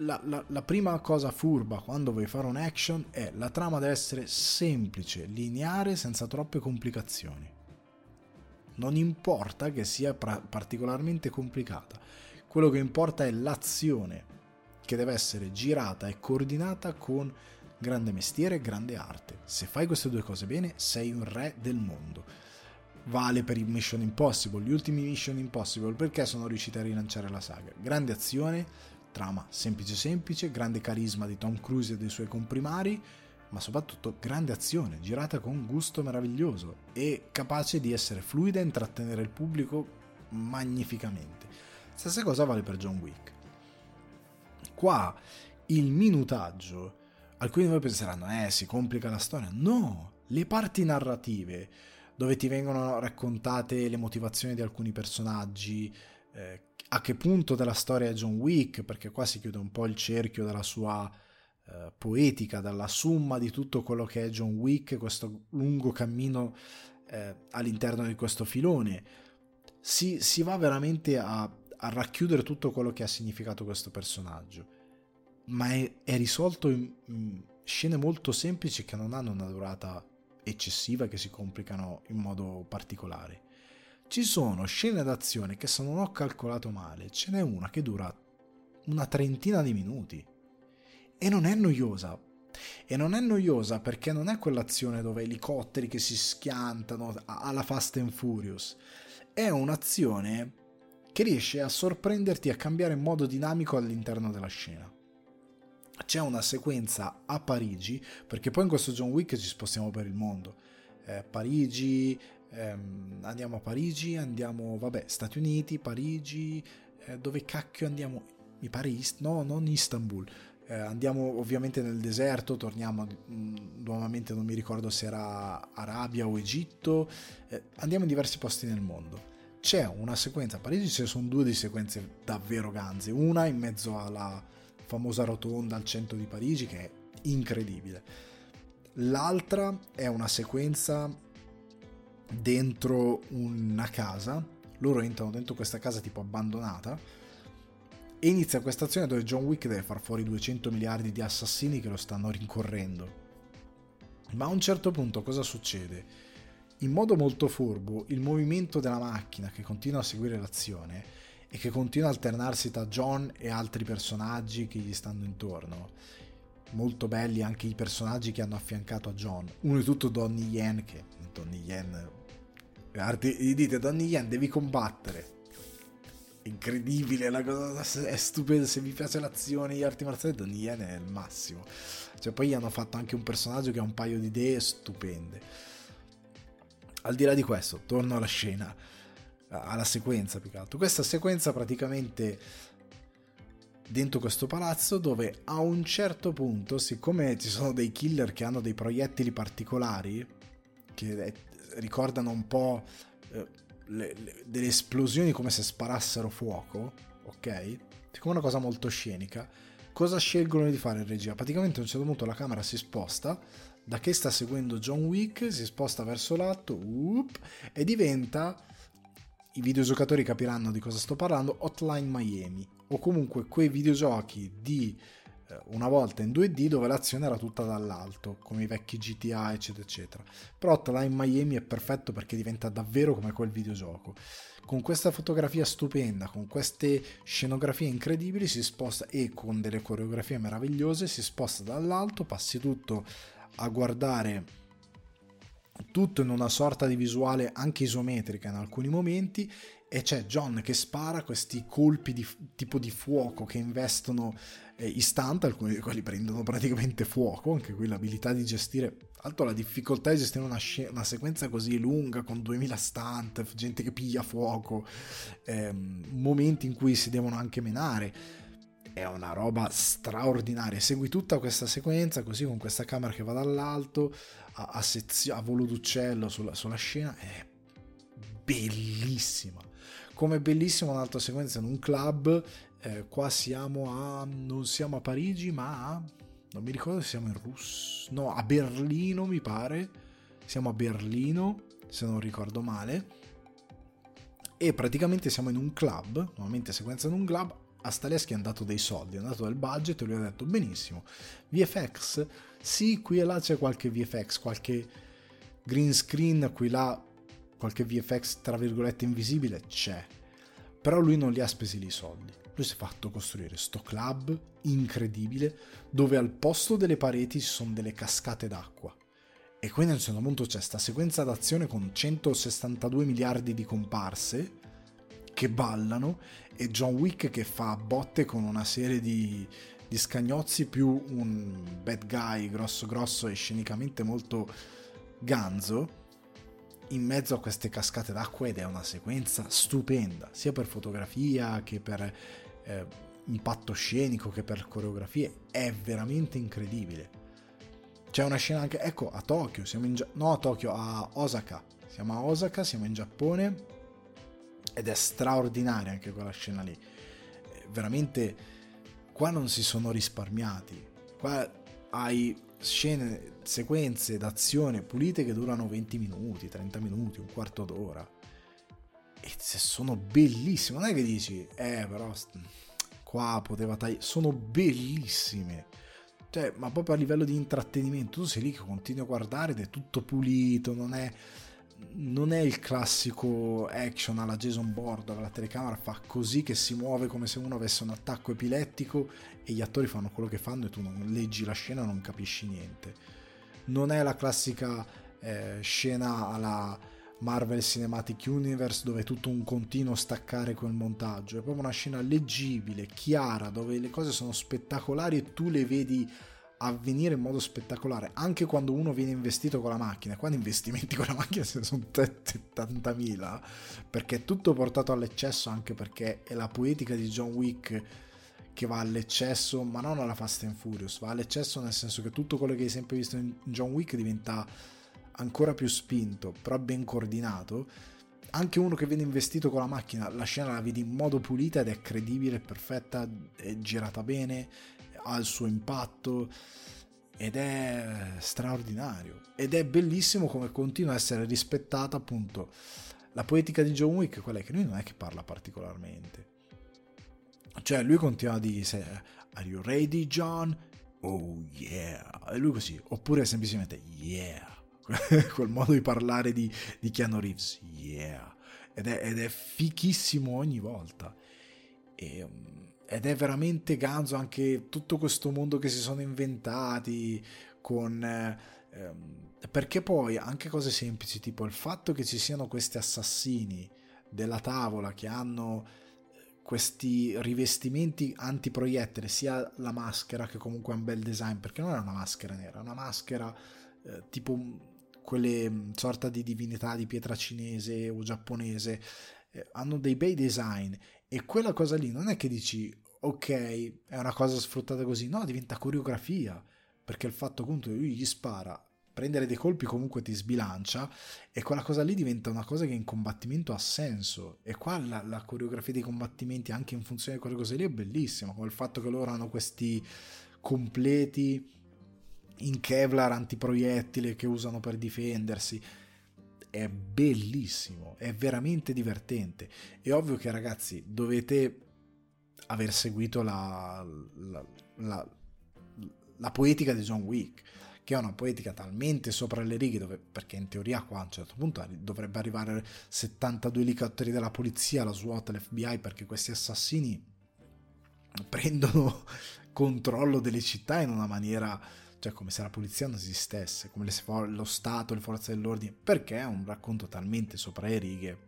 [SPEAKER 1] la, la, la, prima cosa furba quando vuoi fare un action è la trama deve essere semplice, lineare, senza troppe complicazioni. Non importa che sia pra- particolarmente complicata, quello che importa è l'azione che deve essere girata e coordinata con grande mestiere e grande arte. Se fai queste due cose bene, sei un re del mondo. Vale per i Mission Impossible, gli ultimi Mission Impossible, perché sono riusciti a rilanciare la saga. Grande azione, Trama semplice semplice, grande carisma di Tom Cruise e dei suoi comprimari, ma soprattutto grande azione, girata con gusto meraviglioso e capace di essere fluida e intrattenere il pubblico magnificamente. Stessa cosa vale per John Wick. Qua il minutaggio, alcuni di voi penseranno, eh, si complica la storia. No, le parti narrative dove ti vengono raccontate le motivazioni di alcuni personaggi, eh, a che punto della storia è John Wick, perché qua si chiude un po' il cerchio della sua eh, poetica, dalla somma di tutto quello che è John Wick, questo lungo cammino eh, all'interno di questo filone. Si, si va veramente a, a, racchiudere tutto quello che ha significato questo personaggio, ma è, è risolto in, scene molto semplici che non hanno una durata eccessiva che si complicano in modo particolare. Ci sono scene d'azione che se non ho calcolato male, ce n'è una che dura una trentina di minuti e non è noiosa. E non è noiosa perché non è quell'azione dove elicotteri che si schiantano alla Fast and Furious. È un'azione che riesce a sorprenderti e a cambiare in modo dinamico all'interno della scena c'è una sequenza a Parigi, perché poi in questo John Wick ci spostiamo per il mondo. Eh, Parigi, ehm, andiamo a Parigi, andiamo, vabbè, Stati Uniti, Parigi, eh, dove cacchio andiamo? Mi pare, Ist- no, non Istanbul. Eh, andiamo ovviamente nel deserto, torniamo mh, mm, nuovamente, non mi ricordo se era Arabia o Egitto, eh, andiamo in diversi posti nel mondo. C'è una sequenza a Parigi, ne sono due di sequenze davvero ganze, una in mezzo alla famosa rotonda al centro di Parigi che è incredibile. L'altra è una sequenza dentro una casa, loro entrano dentro questa casa tipo abbandonata e inizia questa azione dove John Wick deve far fuori 200 miliardi di assassini che lo stanno rincorrendo. Ma a un certo punto cosa succede? In modo molto furbo, il movimento della macchina che continua a seguire l'azione e che continua a alternarsi tra John e altri personaggi che gli stanno intorno. Molto belli anche i personaggi che hanno affiancato a John. Uno di tutto Donnie Yen, che Donnie Yen... Gli dite Donnie Yen devi combattere. Incredibile, la cosa è stupenda. Se vi piace l'azione gli arti marziali, Donnie Yen è il massimo. Cioè, poi gli hanno fatto anche un personaggio che ha un paio di idee stupende. Al di là di questo, torno alla scena alla sequenza più che altro. Questa sequenza praticamente dentro questo palazzo dove a un certo punto, siccome ci sono dei killer che hanno dei proiettili particolari che ricordano un po' eh, le, le, delle esplosioni come se sparassero fuoco, ok? Siccome è una cosa molto scenica, cosa scelgono di fare in regia? Praticamente a un certo punto la camera si sposta da che sta seguendo John Wick, si sposta verso l'alto up, e diventa i videogiocatori capiranno di cosa sto parlando, Hotline Miami o comunque quei videogiochi di eh, una volta in 2D dove l'azione era tutta dall'alto, come i vecchi GTA eccetera eccetera. Però Hotline Miami è perfetto perché diventa davvero come quel videogioco. Con questa fotografia stupenda, con queste scenografie incredibili si sposta e con delle coreografie meravigliose si sposta dall'alto, passi tutto a guardare tutto in una sorta di visuale anche isometrica in alcuni momenti e c'è John che spara questi colpi di tipo di fuoco che investono eh, istante, alcuni di quelli prendono praticamente fuoco, anche qui l'abilità di gestire, alto la difficoltà di gestire una, sc- una sequenza così lunga con 2000 stunt, gente che piglia fuoco, ehm, momenti in cui si devono anche menare è una roba straordinaria. Segui tutta questa sequenza così con questa camera che va dall'alto a, a, sezio, a volo d'uccello sulla, sulla scena. È bellissima. Come bellissima un'altra sequenza in un club. Eh, qua siamo a. non siamo a Parigi, ma a. non mi ricordo se siamo in Russia. No, a Berlino mi pare. Siamo a Berlino, se non ricordo male. E praticamente siamo in un club, nuovamente sequenza in un club, a Staleschi hanno dato dei soldi, hanno dato del budget e lui ha detto benissimo, VFX, sì, qui e là c'è qualche VFX, qualche green screen, qui e là qualche VFX tra virgolette invisibile c'è, però lui non li ha spesi lì i soldi. Lui si è fatto costruire sto club incredibile dove al posto delle pareti ci sono delle cascate d'acqua. E quindi a un certo punto c'è questa sequenza d'azione con 162 miliardi di comparse che ballano e John Wick che fa botte con una serie di, di scagnozzi più un bad guy grosso grosso e scenicamente molto ganzo in mezzo a queste cascate d'acqua ed è una sequenza stupenda sia per fotografia che per eh, impatto scenico che per coreografie è veramente incredibile c'è una scena anche ecco a Tokyo siamo in no a Tokyo a Osaka siamo a Osaka siamo in Giappone ed è straordinaria anche quella scena lì. Veramente qua non si sono risparmiati. Qua hai scene, sequenze d'azione pulite che durano 20 minuti, 30 minuti, un quarto d'ora. E sono bellissime. Non è che dici, eh, però qua poteva tagliare. Sono bellissime. cioè, ma proprio a livello di intrattenimento, tu sei lì che continui a guardare ed è tutto pulito, non è, non è il classico action alla Jason Bourne dove la telecamera fa così che si muove come se uno avesse un attacco epilettico e gli attori fanno quello che fanno e tu non leggi la scena e non capisci niente. Non è la classica eh, scena alla Marvel Cinematic Universe dove è tutto un continuo staccare quel montaggio, è proprio una scena leggibile, chiara, dove le cose sono spettacolari e tu le vedi avvenire in modo spettacolare, anche quando uno viene investito con la macchina, quando investimenti con la macchina se ne sono 70.000, perché è tutto portato all'eccesso, anche perché è la poetica di John Wick che va all'eccesso, ma non alla Fast and Furious, va all'eccesso nel senso che tutto quello che hai sempre visto in John Wick diventa ancora più spinto, però ben coordinato. Anche uno che viene investito con la macchina, la scena la vedi in modo pulita ed è credibile, perfetta, è girata bene, ha il suo impatto ed è straordinario. Ed è bellissimo come continua a essere rispettata appunto la poetica di John Wick, quella che lui non è che parla particolarmente. Cioè lui continua a dire Are you ready John? Oh yeah. E lui così. Oppure semplicemente yeah quel modo di parlare di, di Keanu Reeves, yeah, ed è, ed è fichissimo ogni volta. E, ed è veramente ganzo anche tutto questo mondo che si sono inventati con... Ehm, perché poi anche cose semplici, tipo il fatto che ci siano questi assassini della tavola che hanno eh, questi rivestimenti antiproiettile, sia la maschera che comunque è un bel design, perché non è una maschera nera, è una maschera eh, tipo quelle mm, sorta di divinità di pietra cinese o giapponese, eh, hanno dei bei design e quella cosa lì non è che dici ok, è una cosa sfruttata così, no, diventa coreografia, perché il fatto appunto che lui gli spara, prendere dei colpi comunque ti sbilancia e quella cosa lì diventa una cosa che in combattimento ha senso e qua la, la coreografia dei combattimenti anche in funzione di quelle cose lì è bellissima, come il fatto che loro hanno questi completi in Kevlar antiproiettile che usano per difendersi. È bellissimo, è veramente divertente. È ovvio che ragazzi dovete aver seguito la, la, la, la poetica di John Wick, che è una poetica talmente sopra le righe, dove, perché in teoria qua a un certo punto dovrebbe arrivare 72 elicotteri della polizia, la SWAT, l'FBI, perché questi assassini prendono controllo delle città in una maniera cioè come se la polizia non esistesse, come se lo Stato, le forze dell'ordine, perché è un racconto talmente sopra le righe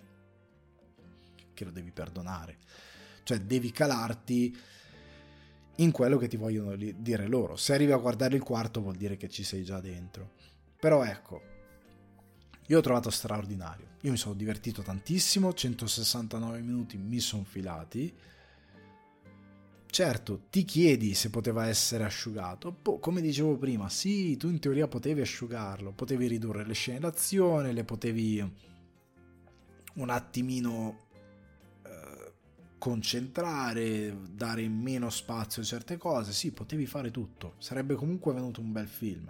[SPEAKER 1] che lo devi perdonare. Cioè devi calarti in quello che ti vogliono dire loro. Se arrivi a guardare il quarto vuol dire che ci sei già dentro. Però ecco, io ho trovato straordinario. Io mi sono divertito tantissimo, 169 minuti mi sono filati Certo, ti chiedi se poteva essere asciugato. Boh, come dicevo prima, sì, tu in teoria potevi asciugarlo, potevi ridurre le scene d'azione, le potevi un attimino eh, concentrare, dare meno spazio a certe cose. Sì, potevi fare tutto. Sarebbe comunque venuto un bel film.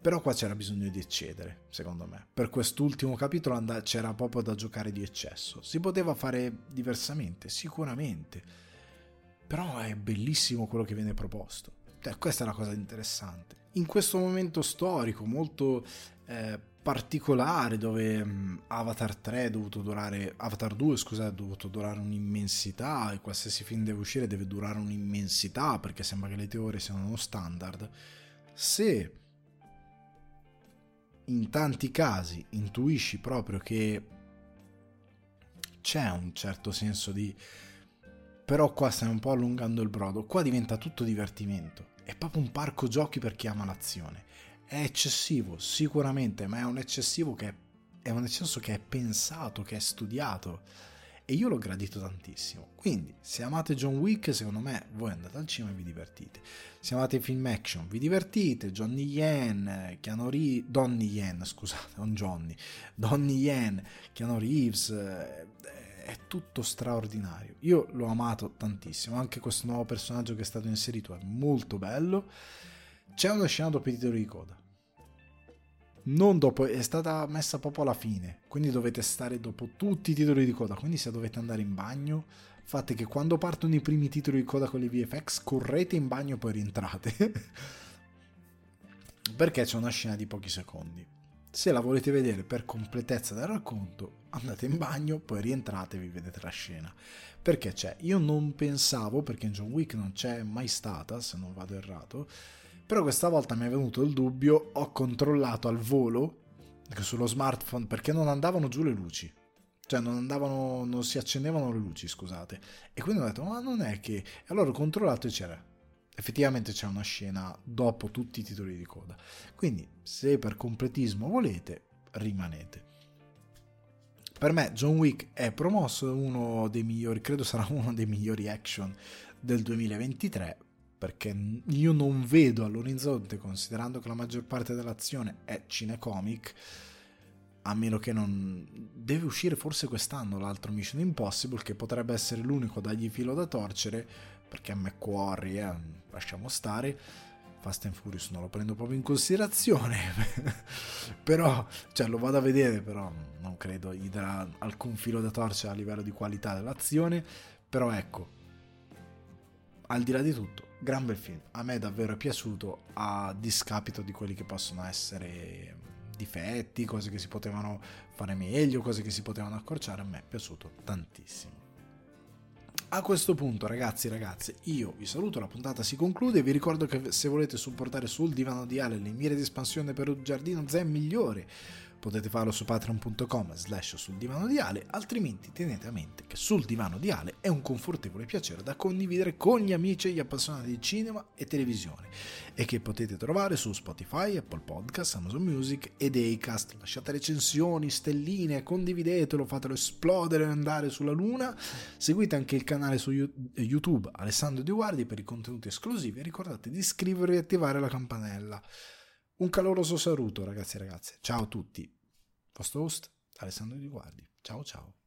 [SPEAKER 1] Però qua c'era bisogno di eccedere, secondo me. Per quest'ultimo capitolo c'era proprio da giocare di eccesso. Si poteva fare diversamente, sicuramente però è bellissimo quello che viene proposto. Cioè, questa è la cosa interessante. In questo momento storico molto eh, particolare dove um, Avatar 3 è dovuto durare Avatar 2 scusate è dovuto durare un'immensità e qualsiasi film deve uscire deve durare un'immensità perché sembra che le teorie siano uno standard se in tanti casi intuisci proprio che c'è un certo senso di però qua stai un po' allungando il brodo, qua diventa tutto divertimento, è proprio un parco giochi per chi ama l'azione. È eccessivo, sicuramente, ma è un eccessivo che è, è un eccesso che è pensato, che è studiato e io l'ho gradito tantissimo. Quindi, se amate John Wick, secondo me voi andate al cinema e vi divertite. Se amate film action, vi divertite. Johnny Yen, Keanu Reeves, Donny Yen, scusate, non Johnny, Donny Yen, Keanu Reeves, eh, è tutto straordinario. Io l'ho amato tantissimo, anche questo nuovo personaggio che è stato inserito è molto bello. C'è una scena dopo i titoli di coda. non dopo, è stata messa proprio alla fine, quindi dovete stare dopo tutti i titoli di coda, quindi se dovete andare in bagno, fate che quando partono i primi titoli di coda con le VFX, correte in bagno e poi rientrate, perché c'è una scena di pochi secondi. Se la volete vedere per completezza del racconto, andate in bagno, poi rientrate e vi vedete la scena. Perché c'è? Io non pensavo, perché in John Wick non c'è mai stata, se non vado errato, però questa volta mi è venuto il dubbio, ho controllato al volo sullo smartphone perché non andavano giù le luci. Cioè non andavano, non si accendevano le luci, scusate. E quindi ho detto, ma non è che... E allora ho controllato e c'era. Effettivamente c'è una scena dopo tutti i titoli di coda. Quindi se per completismo volete, rimanete. Per me John Wick è promosso, uno dei migliori, credo sarà uno dei migliori action del 2023 perché io non vedo all'orizzonte, considerando che la maggior parte dell'azione è cinecomic, a meno che non... deve uscire forse quest'anno l'altro Mission Impossible, che potrebbe essere l'unico a dargli filo da torcere, perché a McQuarrie, eh, lasciamo stare, Fast and Furious non lo prendo proprio in considerazione, però, cioè lo vado a vedere, però non credo gli darà alcun filo da torcere a livello di qualità dell'azione, però ecco, al di là di tutto, gran bel film. A me davvero è piaciuto a discapito di quelli che possono essere difetti, cose che si potevano fare meglio, cose che si potevano accorciare. A me è piaciuto tantissimo. A questo punto, ragazzi e ragazze, io vi saluto, la puntata si conclude. Vi ricordo che se volete supportare sul divano di Ale le mire di espansione per un giardino zen migliore potete farlo su patreon.com slash sul divano di Ale, altrimenti tenete a mente che sul divano di Ale è un confortevole piacere da condividere con gli amici e gli appassionati di cinema e televisione e che potete trovare su Spotify, Apple Podcast, Amazon Music ed Acast. Lasciate recensioni, stelline, condividetelo, fatelo esplodere e andare sulla luna. Seguite anche il canale su YouTube Alessandro Di Guardi per i contenuti esclusivi e ricordate di iscrivervi e attivare la campanella. Un caloroso saluto ragazzi e ragazze. Ciao a tutti. Vostro host Alessandro Di Guardi. Ciao ciao.